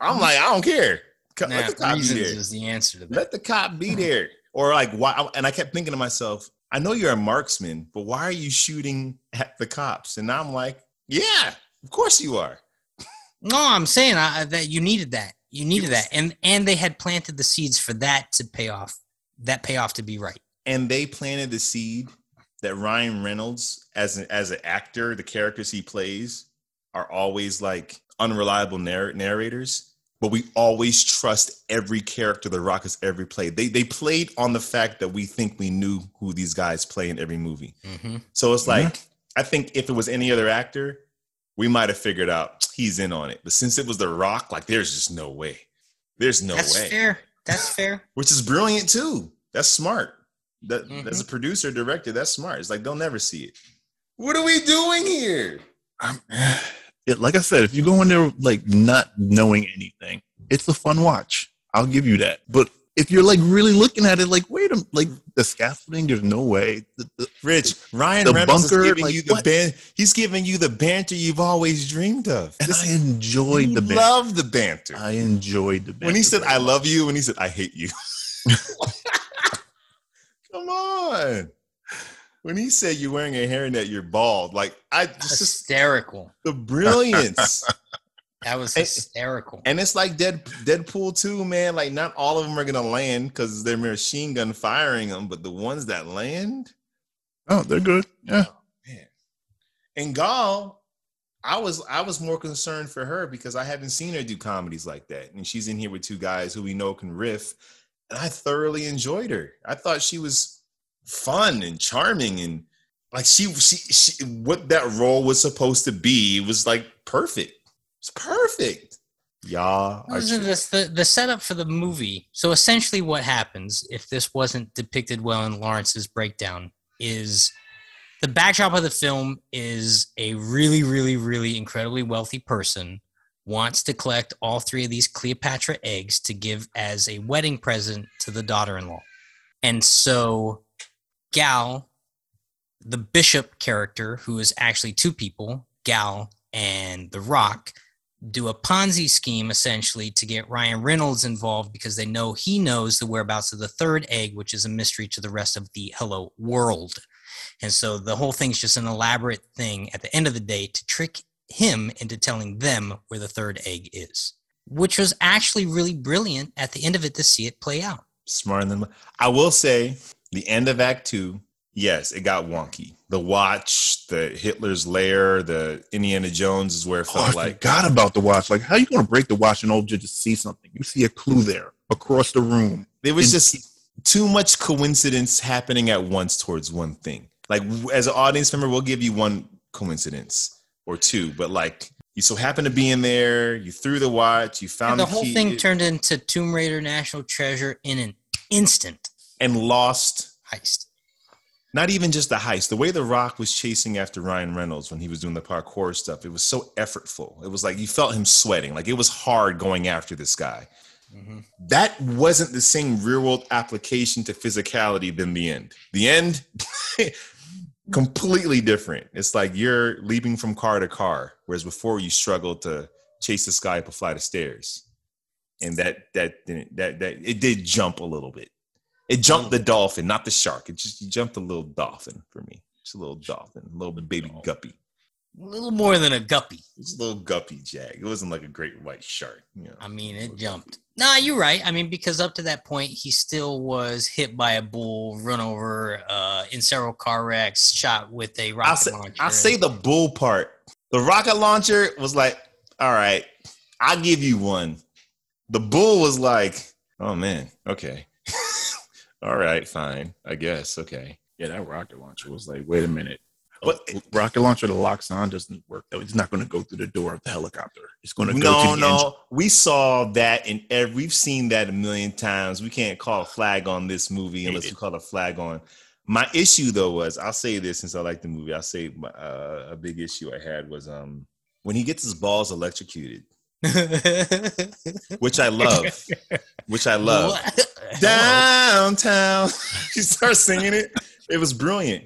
I'm like, I don't care. Nah, Let the cop be there. is the answer to that. Let the cop be there. Or like, why? And I kept thinking to myself, I know you're a marksman, but why are you shooting at the cops? And I'm like, yeah, of course you are. No, I'm saying uh, that you needed that. You needed that, and and they had planted the seeds for that to pay off. That payoff to be right. And they planted the seed that Ryan Reynolds, as an as an actor, the characters he plays are always like unreliable narr- narrators. But we always trust every character the Rock has ever played. They they played on the fact that we think we knew who these guys play in every movie. Mm-hmm. So it's Mhm. like I think if it was any other actor, we might have figured out he's in on it. But since it was The Rock, like there's just no way. There's no That's way. That's fair. That's [LAUGHS] fair. Which is brilliant too. That's smart. That Mhm. as a producer, director, that's smart. It's like they'll never see it. What are we doing here? [SIGHS] It, like I said, if you go in there like not knowing anything, it's a fun watch. I'll give you that. But if you're like really looking at it, like wait a like the scaffolding, there's no way. The- the- Rich, Ryan The Reynolds bunker, is giving like, you the ban- he's giving you the banter you've always dreamed of. and This- I enjoyed the banter. love the banter. I enjoyed the banter. when he said I love you, when he said I hate you. [LAUGHS] [LAUGHS] Come on. When he said you're wearing a hairnet, you're bald. Like I just, just hysterical. the brilliance. [LAUGHS] That was hysterical. and it's like Dead Deadpool too, man. Like not all of them are gonna land because they're machine gun firing them, but the ones that land, Oh, they're good. Yeah. Oh, man. And Gal, I was I was more concerned for her because I haven't seen her do comedies like that. And she's in here with two guys who we know can riff. And I thoroughly enjoyed her. I thought she was fun and charming and like she she, she what that role was supposed to be was like perfect. It's perfect. Y'all are Listen to tr- this, the, the setup for the movie. So essentially, what happens if this wasn't depicted well in Lawrence's breakdown is the backdrop of the film is a really, really, really incredibly wealthy person wants to collect all three of these Cleopatra eggs to give as a wedding present to the daughter-in-law, and so Gal, the bishop character, who is actually two people, Gal and The Rock do a Ponzi scheme essentially to get Ryan Reynolds involved because they know he knows the whereabouts of the third egg, which is a mystery to the rest of the Hello World. And so the whole thing's just an elaborate thing at the end of the day to trick him into telling them where the third egg is, which was actually really brilliant at the end of it to see it play out. Smarter than I will say, the end of Act Two, yes, it got wonky. The watch, the Hitler's lair, the Indiana Jones is where it Oh, I felt like forgot about the watch. Like, how you going to break the watch and all just see something? You see a clue there across the room. There was And- just too much coincidence happening at once towards one thing. Like as an audience member, we'll give you one coincidence or two, but like you so happen to be in there, you threw the watch, you found And the the whole key thing turned into Tomb Raider National Treasure in an instant and lost. heist. Not even just the heist. The way The Rock was chasing after Ryan Reynolds when he was doing the parkour stuff, it was so effortful. It was like you felt him sweating. Like it was hard going after this guy. Mm-hmm. that wasn't the same real world application to physicality than the end. The end, [LAUGHS] completely different. It's like you're leaping from car to car, whereas before you struggled to chase this guy up a flight of stairs, and that that didn't- that that it did jump a little bit. It jumped the dolphin, not the shark. It just jumped a little dolphin for me. Just a little dolphin, a little baby guppy. A little more than a guppy. It's a little guppy jag. It wasn't like a great white shark. You know. I mean, it jumped. Nah, you're right. I mean, because up to that point, he still was hit by a bull, run over uh, in several car wrecks, shot with a rocket I'll say, launcher. I'll say the bull part. The rocket launcher was like, all right, I'll give you one. The bull was like, oh man, okay. All right, fine. I guess. Okay. Yeah, that rocket launcher was like, wait a minute. But rocket launcher that locks on doesn't work. though. It's not going to go through the door of the helicopter. It's going to go no, to the no. engine. We saw that in every we've seen that a million times. We can't call a flag on this movie unless we call a flag on. My issue though was I'll say this since I like the movie. I'll say my, uh, a big issue I had was um when he gets his balls electrocuted, [LAUGHS] which I love, which I love. What? [LAUGHS] downtown. [LAUGHS] she starts singing it. It was brilliant.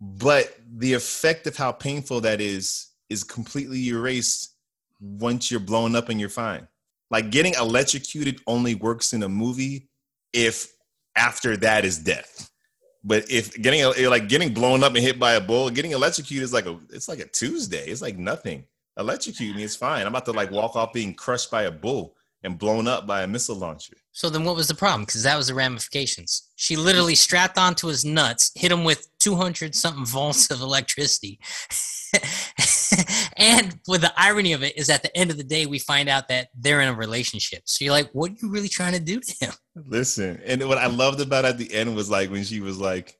But the effect of how painful that is is completely erased once you're blown up and you're fine. Like getting electrocuted only works in a movie if after that is death. But if getting like getting blown up and hit by a bull, getting electrocuted is like a it's like a Tuesday. It's like nothing. Electrocute me it's fine. I'm about to like walk off being crushed by a bull and blown up by a missile launcher. So then, what was the problem? Because that was the ramifications. She literally strapped onto his nuts, hit him with 200 something volts of electricity. [LAUGHS] and with the irony of it is, at the end of the day, we find out that they're in a relationship. So you're like, what are you really trying to do to him? Listen, and what I loved about at the end was like when she was like,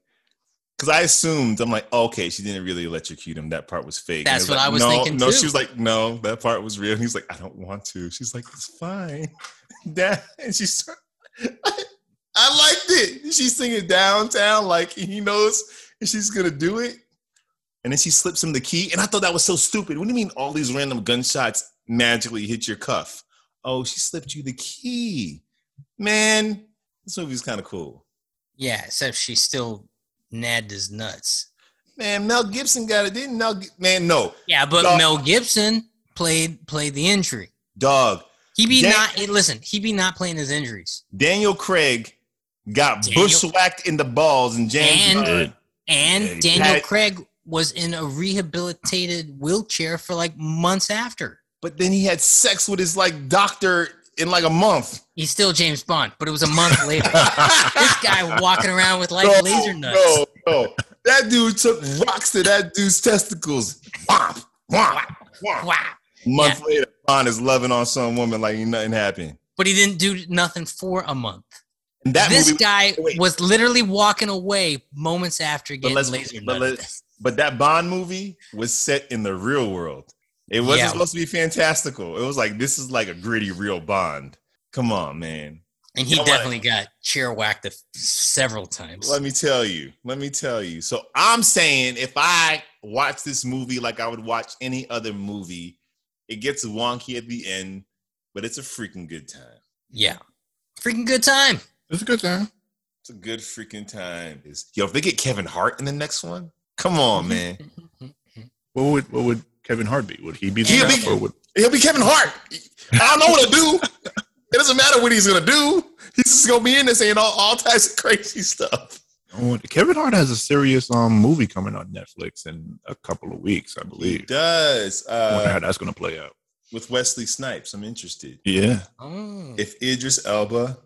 because I assumed I'm like, okay, she didn't really electrocute him. That part was fake. That's it what like, I was no, thinking No, too. she was like, no, that part was real. And he's like, I don't want to. She's like, it's fine, [LAUGHS] Dad. And she started. [LAUGHS] I liked it. She's singing downtown like he knows she's gonna do it. And then she slips him the key. And I thought that was so stupid. What do you mean all these random gunshots magically hit your cuff? Oh, she slipped you the key. Man, this movie's kind of cool. Yeah, except she still nabbed his nuts. Man, Mel Gibson got it. Didn't Mel? Man, no, Yeah, but Dog. Mel Gibson played played the injury. dog. He be Dan- not listen. He be not playing his injuries. Daniel Craig got Daniel- bushwhacked in the balls, and James And- Bond- And Yeah, Daniel had- Craig was in a rehabilitated wheelchair for like months after. but then he had sex with his like doctor in like a month. He's still James Bond, but it was a month later. [LAUGHS] this guy walking around with like No, laser nuts. No, no, that dude took rocks to that dude's testicles. Whomp, whomp, whomp. Wow. Month later, Bond is loving on some woman like nothing happened. But he didn't do nothing for a month. And that this movie, guy wait. was literally walking away moments after getting let's- laser but but that Bond movie was set in the real world. It wasn't Yeah. supposed to be fantastical. It was like this is like a gritty real Bond. Come on, man. And he You know what? definitely got chair whacked a- several times. Let me tell you. Let me tell you. So I'm saying if I watch this movie like I would watch any other movie, it gets wonky at the end, but it's a freaking good time. Yeah. Freaking good time. It's a good time. It's a good freaking time. Is yo, if they get Kevin Hart in the next one, come on, man. [LAUGHS] What would what would Kevin Hart be? Would he be the He'll cop be- would He'll be Kevin Hart. I don't know what to do. [LAUGHS] It doesn't matter what he's gonna do. He's just gonna be in there saying all, all types of crazy stuff. Oh, Kevin Hart has a serious um movie coming on Netflix in a couple of weeks, I He believe. does. I wonder how Uh, that's going to play out. with Wesley Snipes. I'm interested. Yeah, Oh. If Idris Elba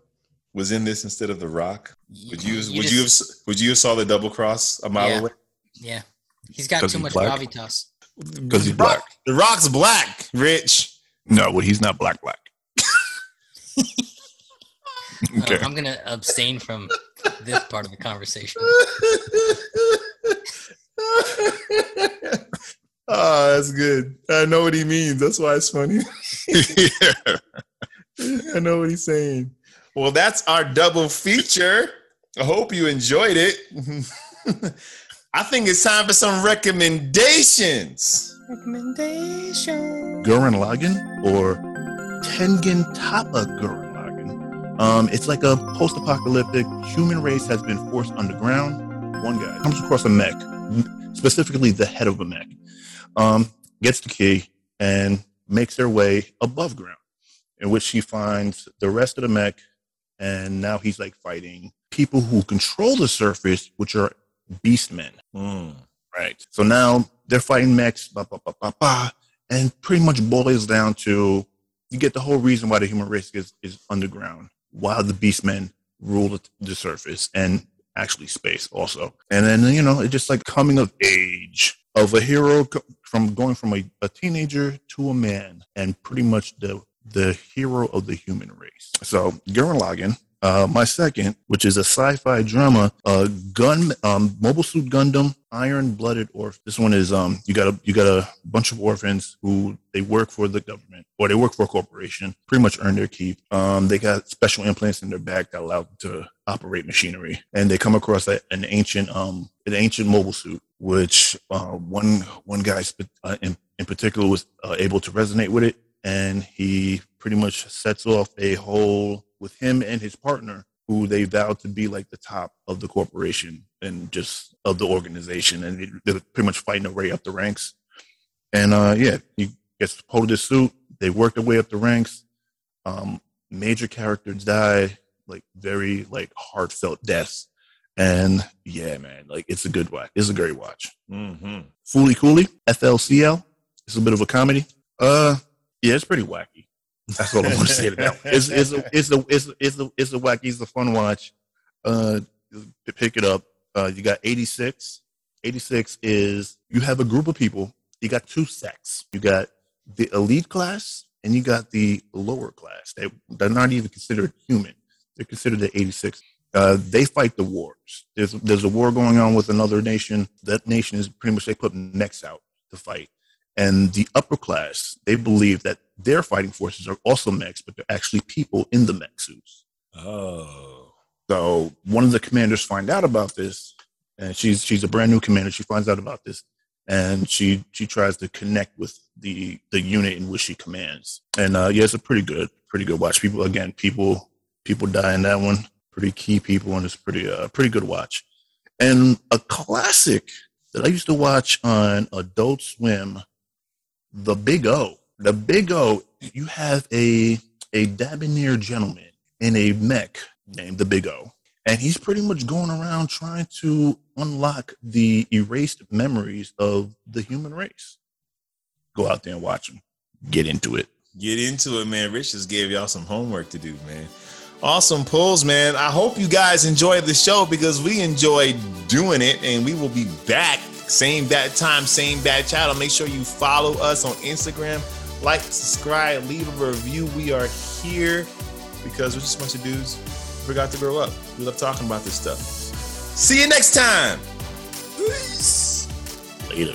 was in this instead of The Rock, would you, would just- you have would you have saw the double cross a mile Yeah. away? Yeah. He's got too he's much black? gravitas. Because he's black. The Rock's black, Rich. No, well, he's not black. Black. Uh, [LAUGHS] okay. I'm gonna abstain from this part of the conversation. oh, [LAUGHS] that's good. I know what he means. That's why it's funny. yeah. [LAUGHS] I know what he's saying. Well, that's our double feature. I hope you enjoyed it. I think it's time for some recommendations. Recommendations. Gurren Lagann or Tengen Toppa Gurren Lagann. Um, it's like a post-apocalyptic human race has been forced underground. One guy comes across a mech, specifically the head of a mech, um, gets the key and makes their way above ground, in which he finds the rest of the mech, and now he's like fighting people who control the surface, which are beastmen. Hmm, right. So now they're fighting mechs, and pretty much boils down to you get the whole reason why the human race is, is underground, while the beastmen rule the, the surface and actually space also. And then, you know, it's just like coming of age of a hero from going from a, a teenager to a man and pretty much the the hero of the human race. So Gurren Lagann uh, my second, which is a sci-fi drama, uh, gun, um, Mobile Suit Gundam, Iron Blooded Orphan. This one is um, you got a you got a bunch of orphans who they work for the government or they work for a corporation, pretty much earn their keep. Um, they got special implants in their back that allow them to operate machinery, and they come across a, an ancient um, an ancient mobile suit, which uh, one one guy uh, in in particular was uh, able to resonate with it, and he pretty much sets off a whole with him and his partner who they vowed to be like the top of the corporation and just of the organization and they- they're pretty much fighting their way up the ranks and uh yeah he gets pulled of this suit they work their way up the ranks um major characters die like very like heartfelt deaths and yeah man like it's a good watch it's a great watch Mm-hmm. Fooly Cooly, FLCL. It's a bit of a comedy. Uh, yeah, it's pretty wacky. That's all I want to say that. one. It's it's a, it's a it's a, it's a, wacky. It's a fun watch. Uh, pick it up. Uh, you got 86. 86 is you have a group of people. You got two sects. You got the elite class and you got the lower class. They they're not even considered human. They're considered the 86 uh, they fight the wars. There's there's a war going on with another nation. That nation is pretty much they put mechs out to fight. And the upper class, they believe that their fighting forces are also mechs, but they're actually people in the mech suits. Oh. So one of the commanders find out about this, and she's she's a brand new commander. She finds out about this, and she she tries to connect with the the unit in which she commands. And uh, yeah, it's a pretty good pretty good watch. People again, people people die in that one. Pretty key people, and it's pretty uh pretty good watch. And a classic that I used to watch on Adult Swim, The Big O. The Big O. You have a a debonair gentleman in a mech named the Big O. And he's pretty much going around trying to unlock the erased memories of the human race. Go out there and watch him. Get into it. Get into it, man. Rich just gave y'all some homework to do, man. Awesome pulls, man. I hope you guys enjoyed the show because we enjoyed doing it, and we will be back same bad time, same bad channel. Make sure you follow us on Instagram, like, subscribe, leave a review. We are here because we're just a bunch of dudes who forgot to grow up. We love talking about this stuff. See you next time. Peace. Later.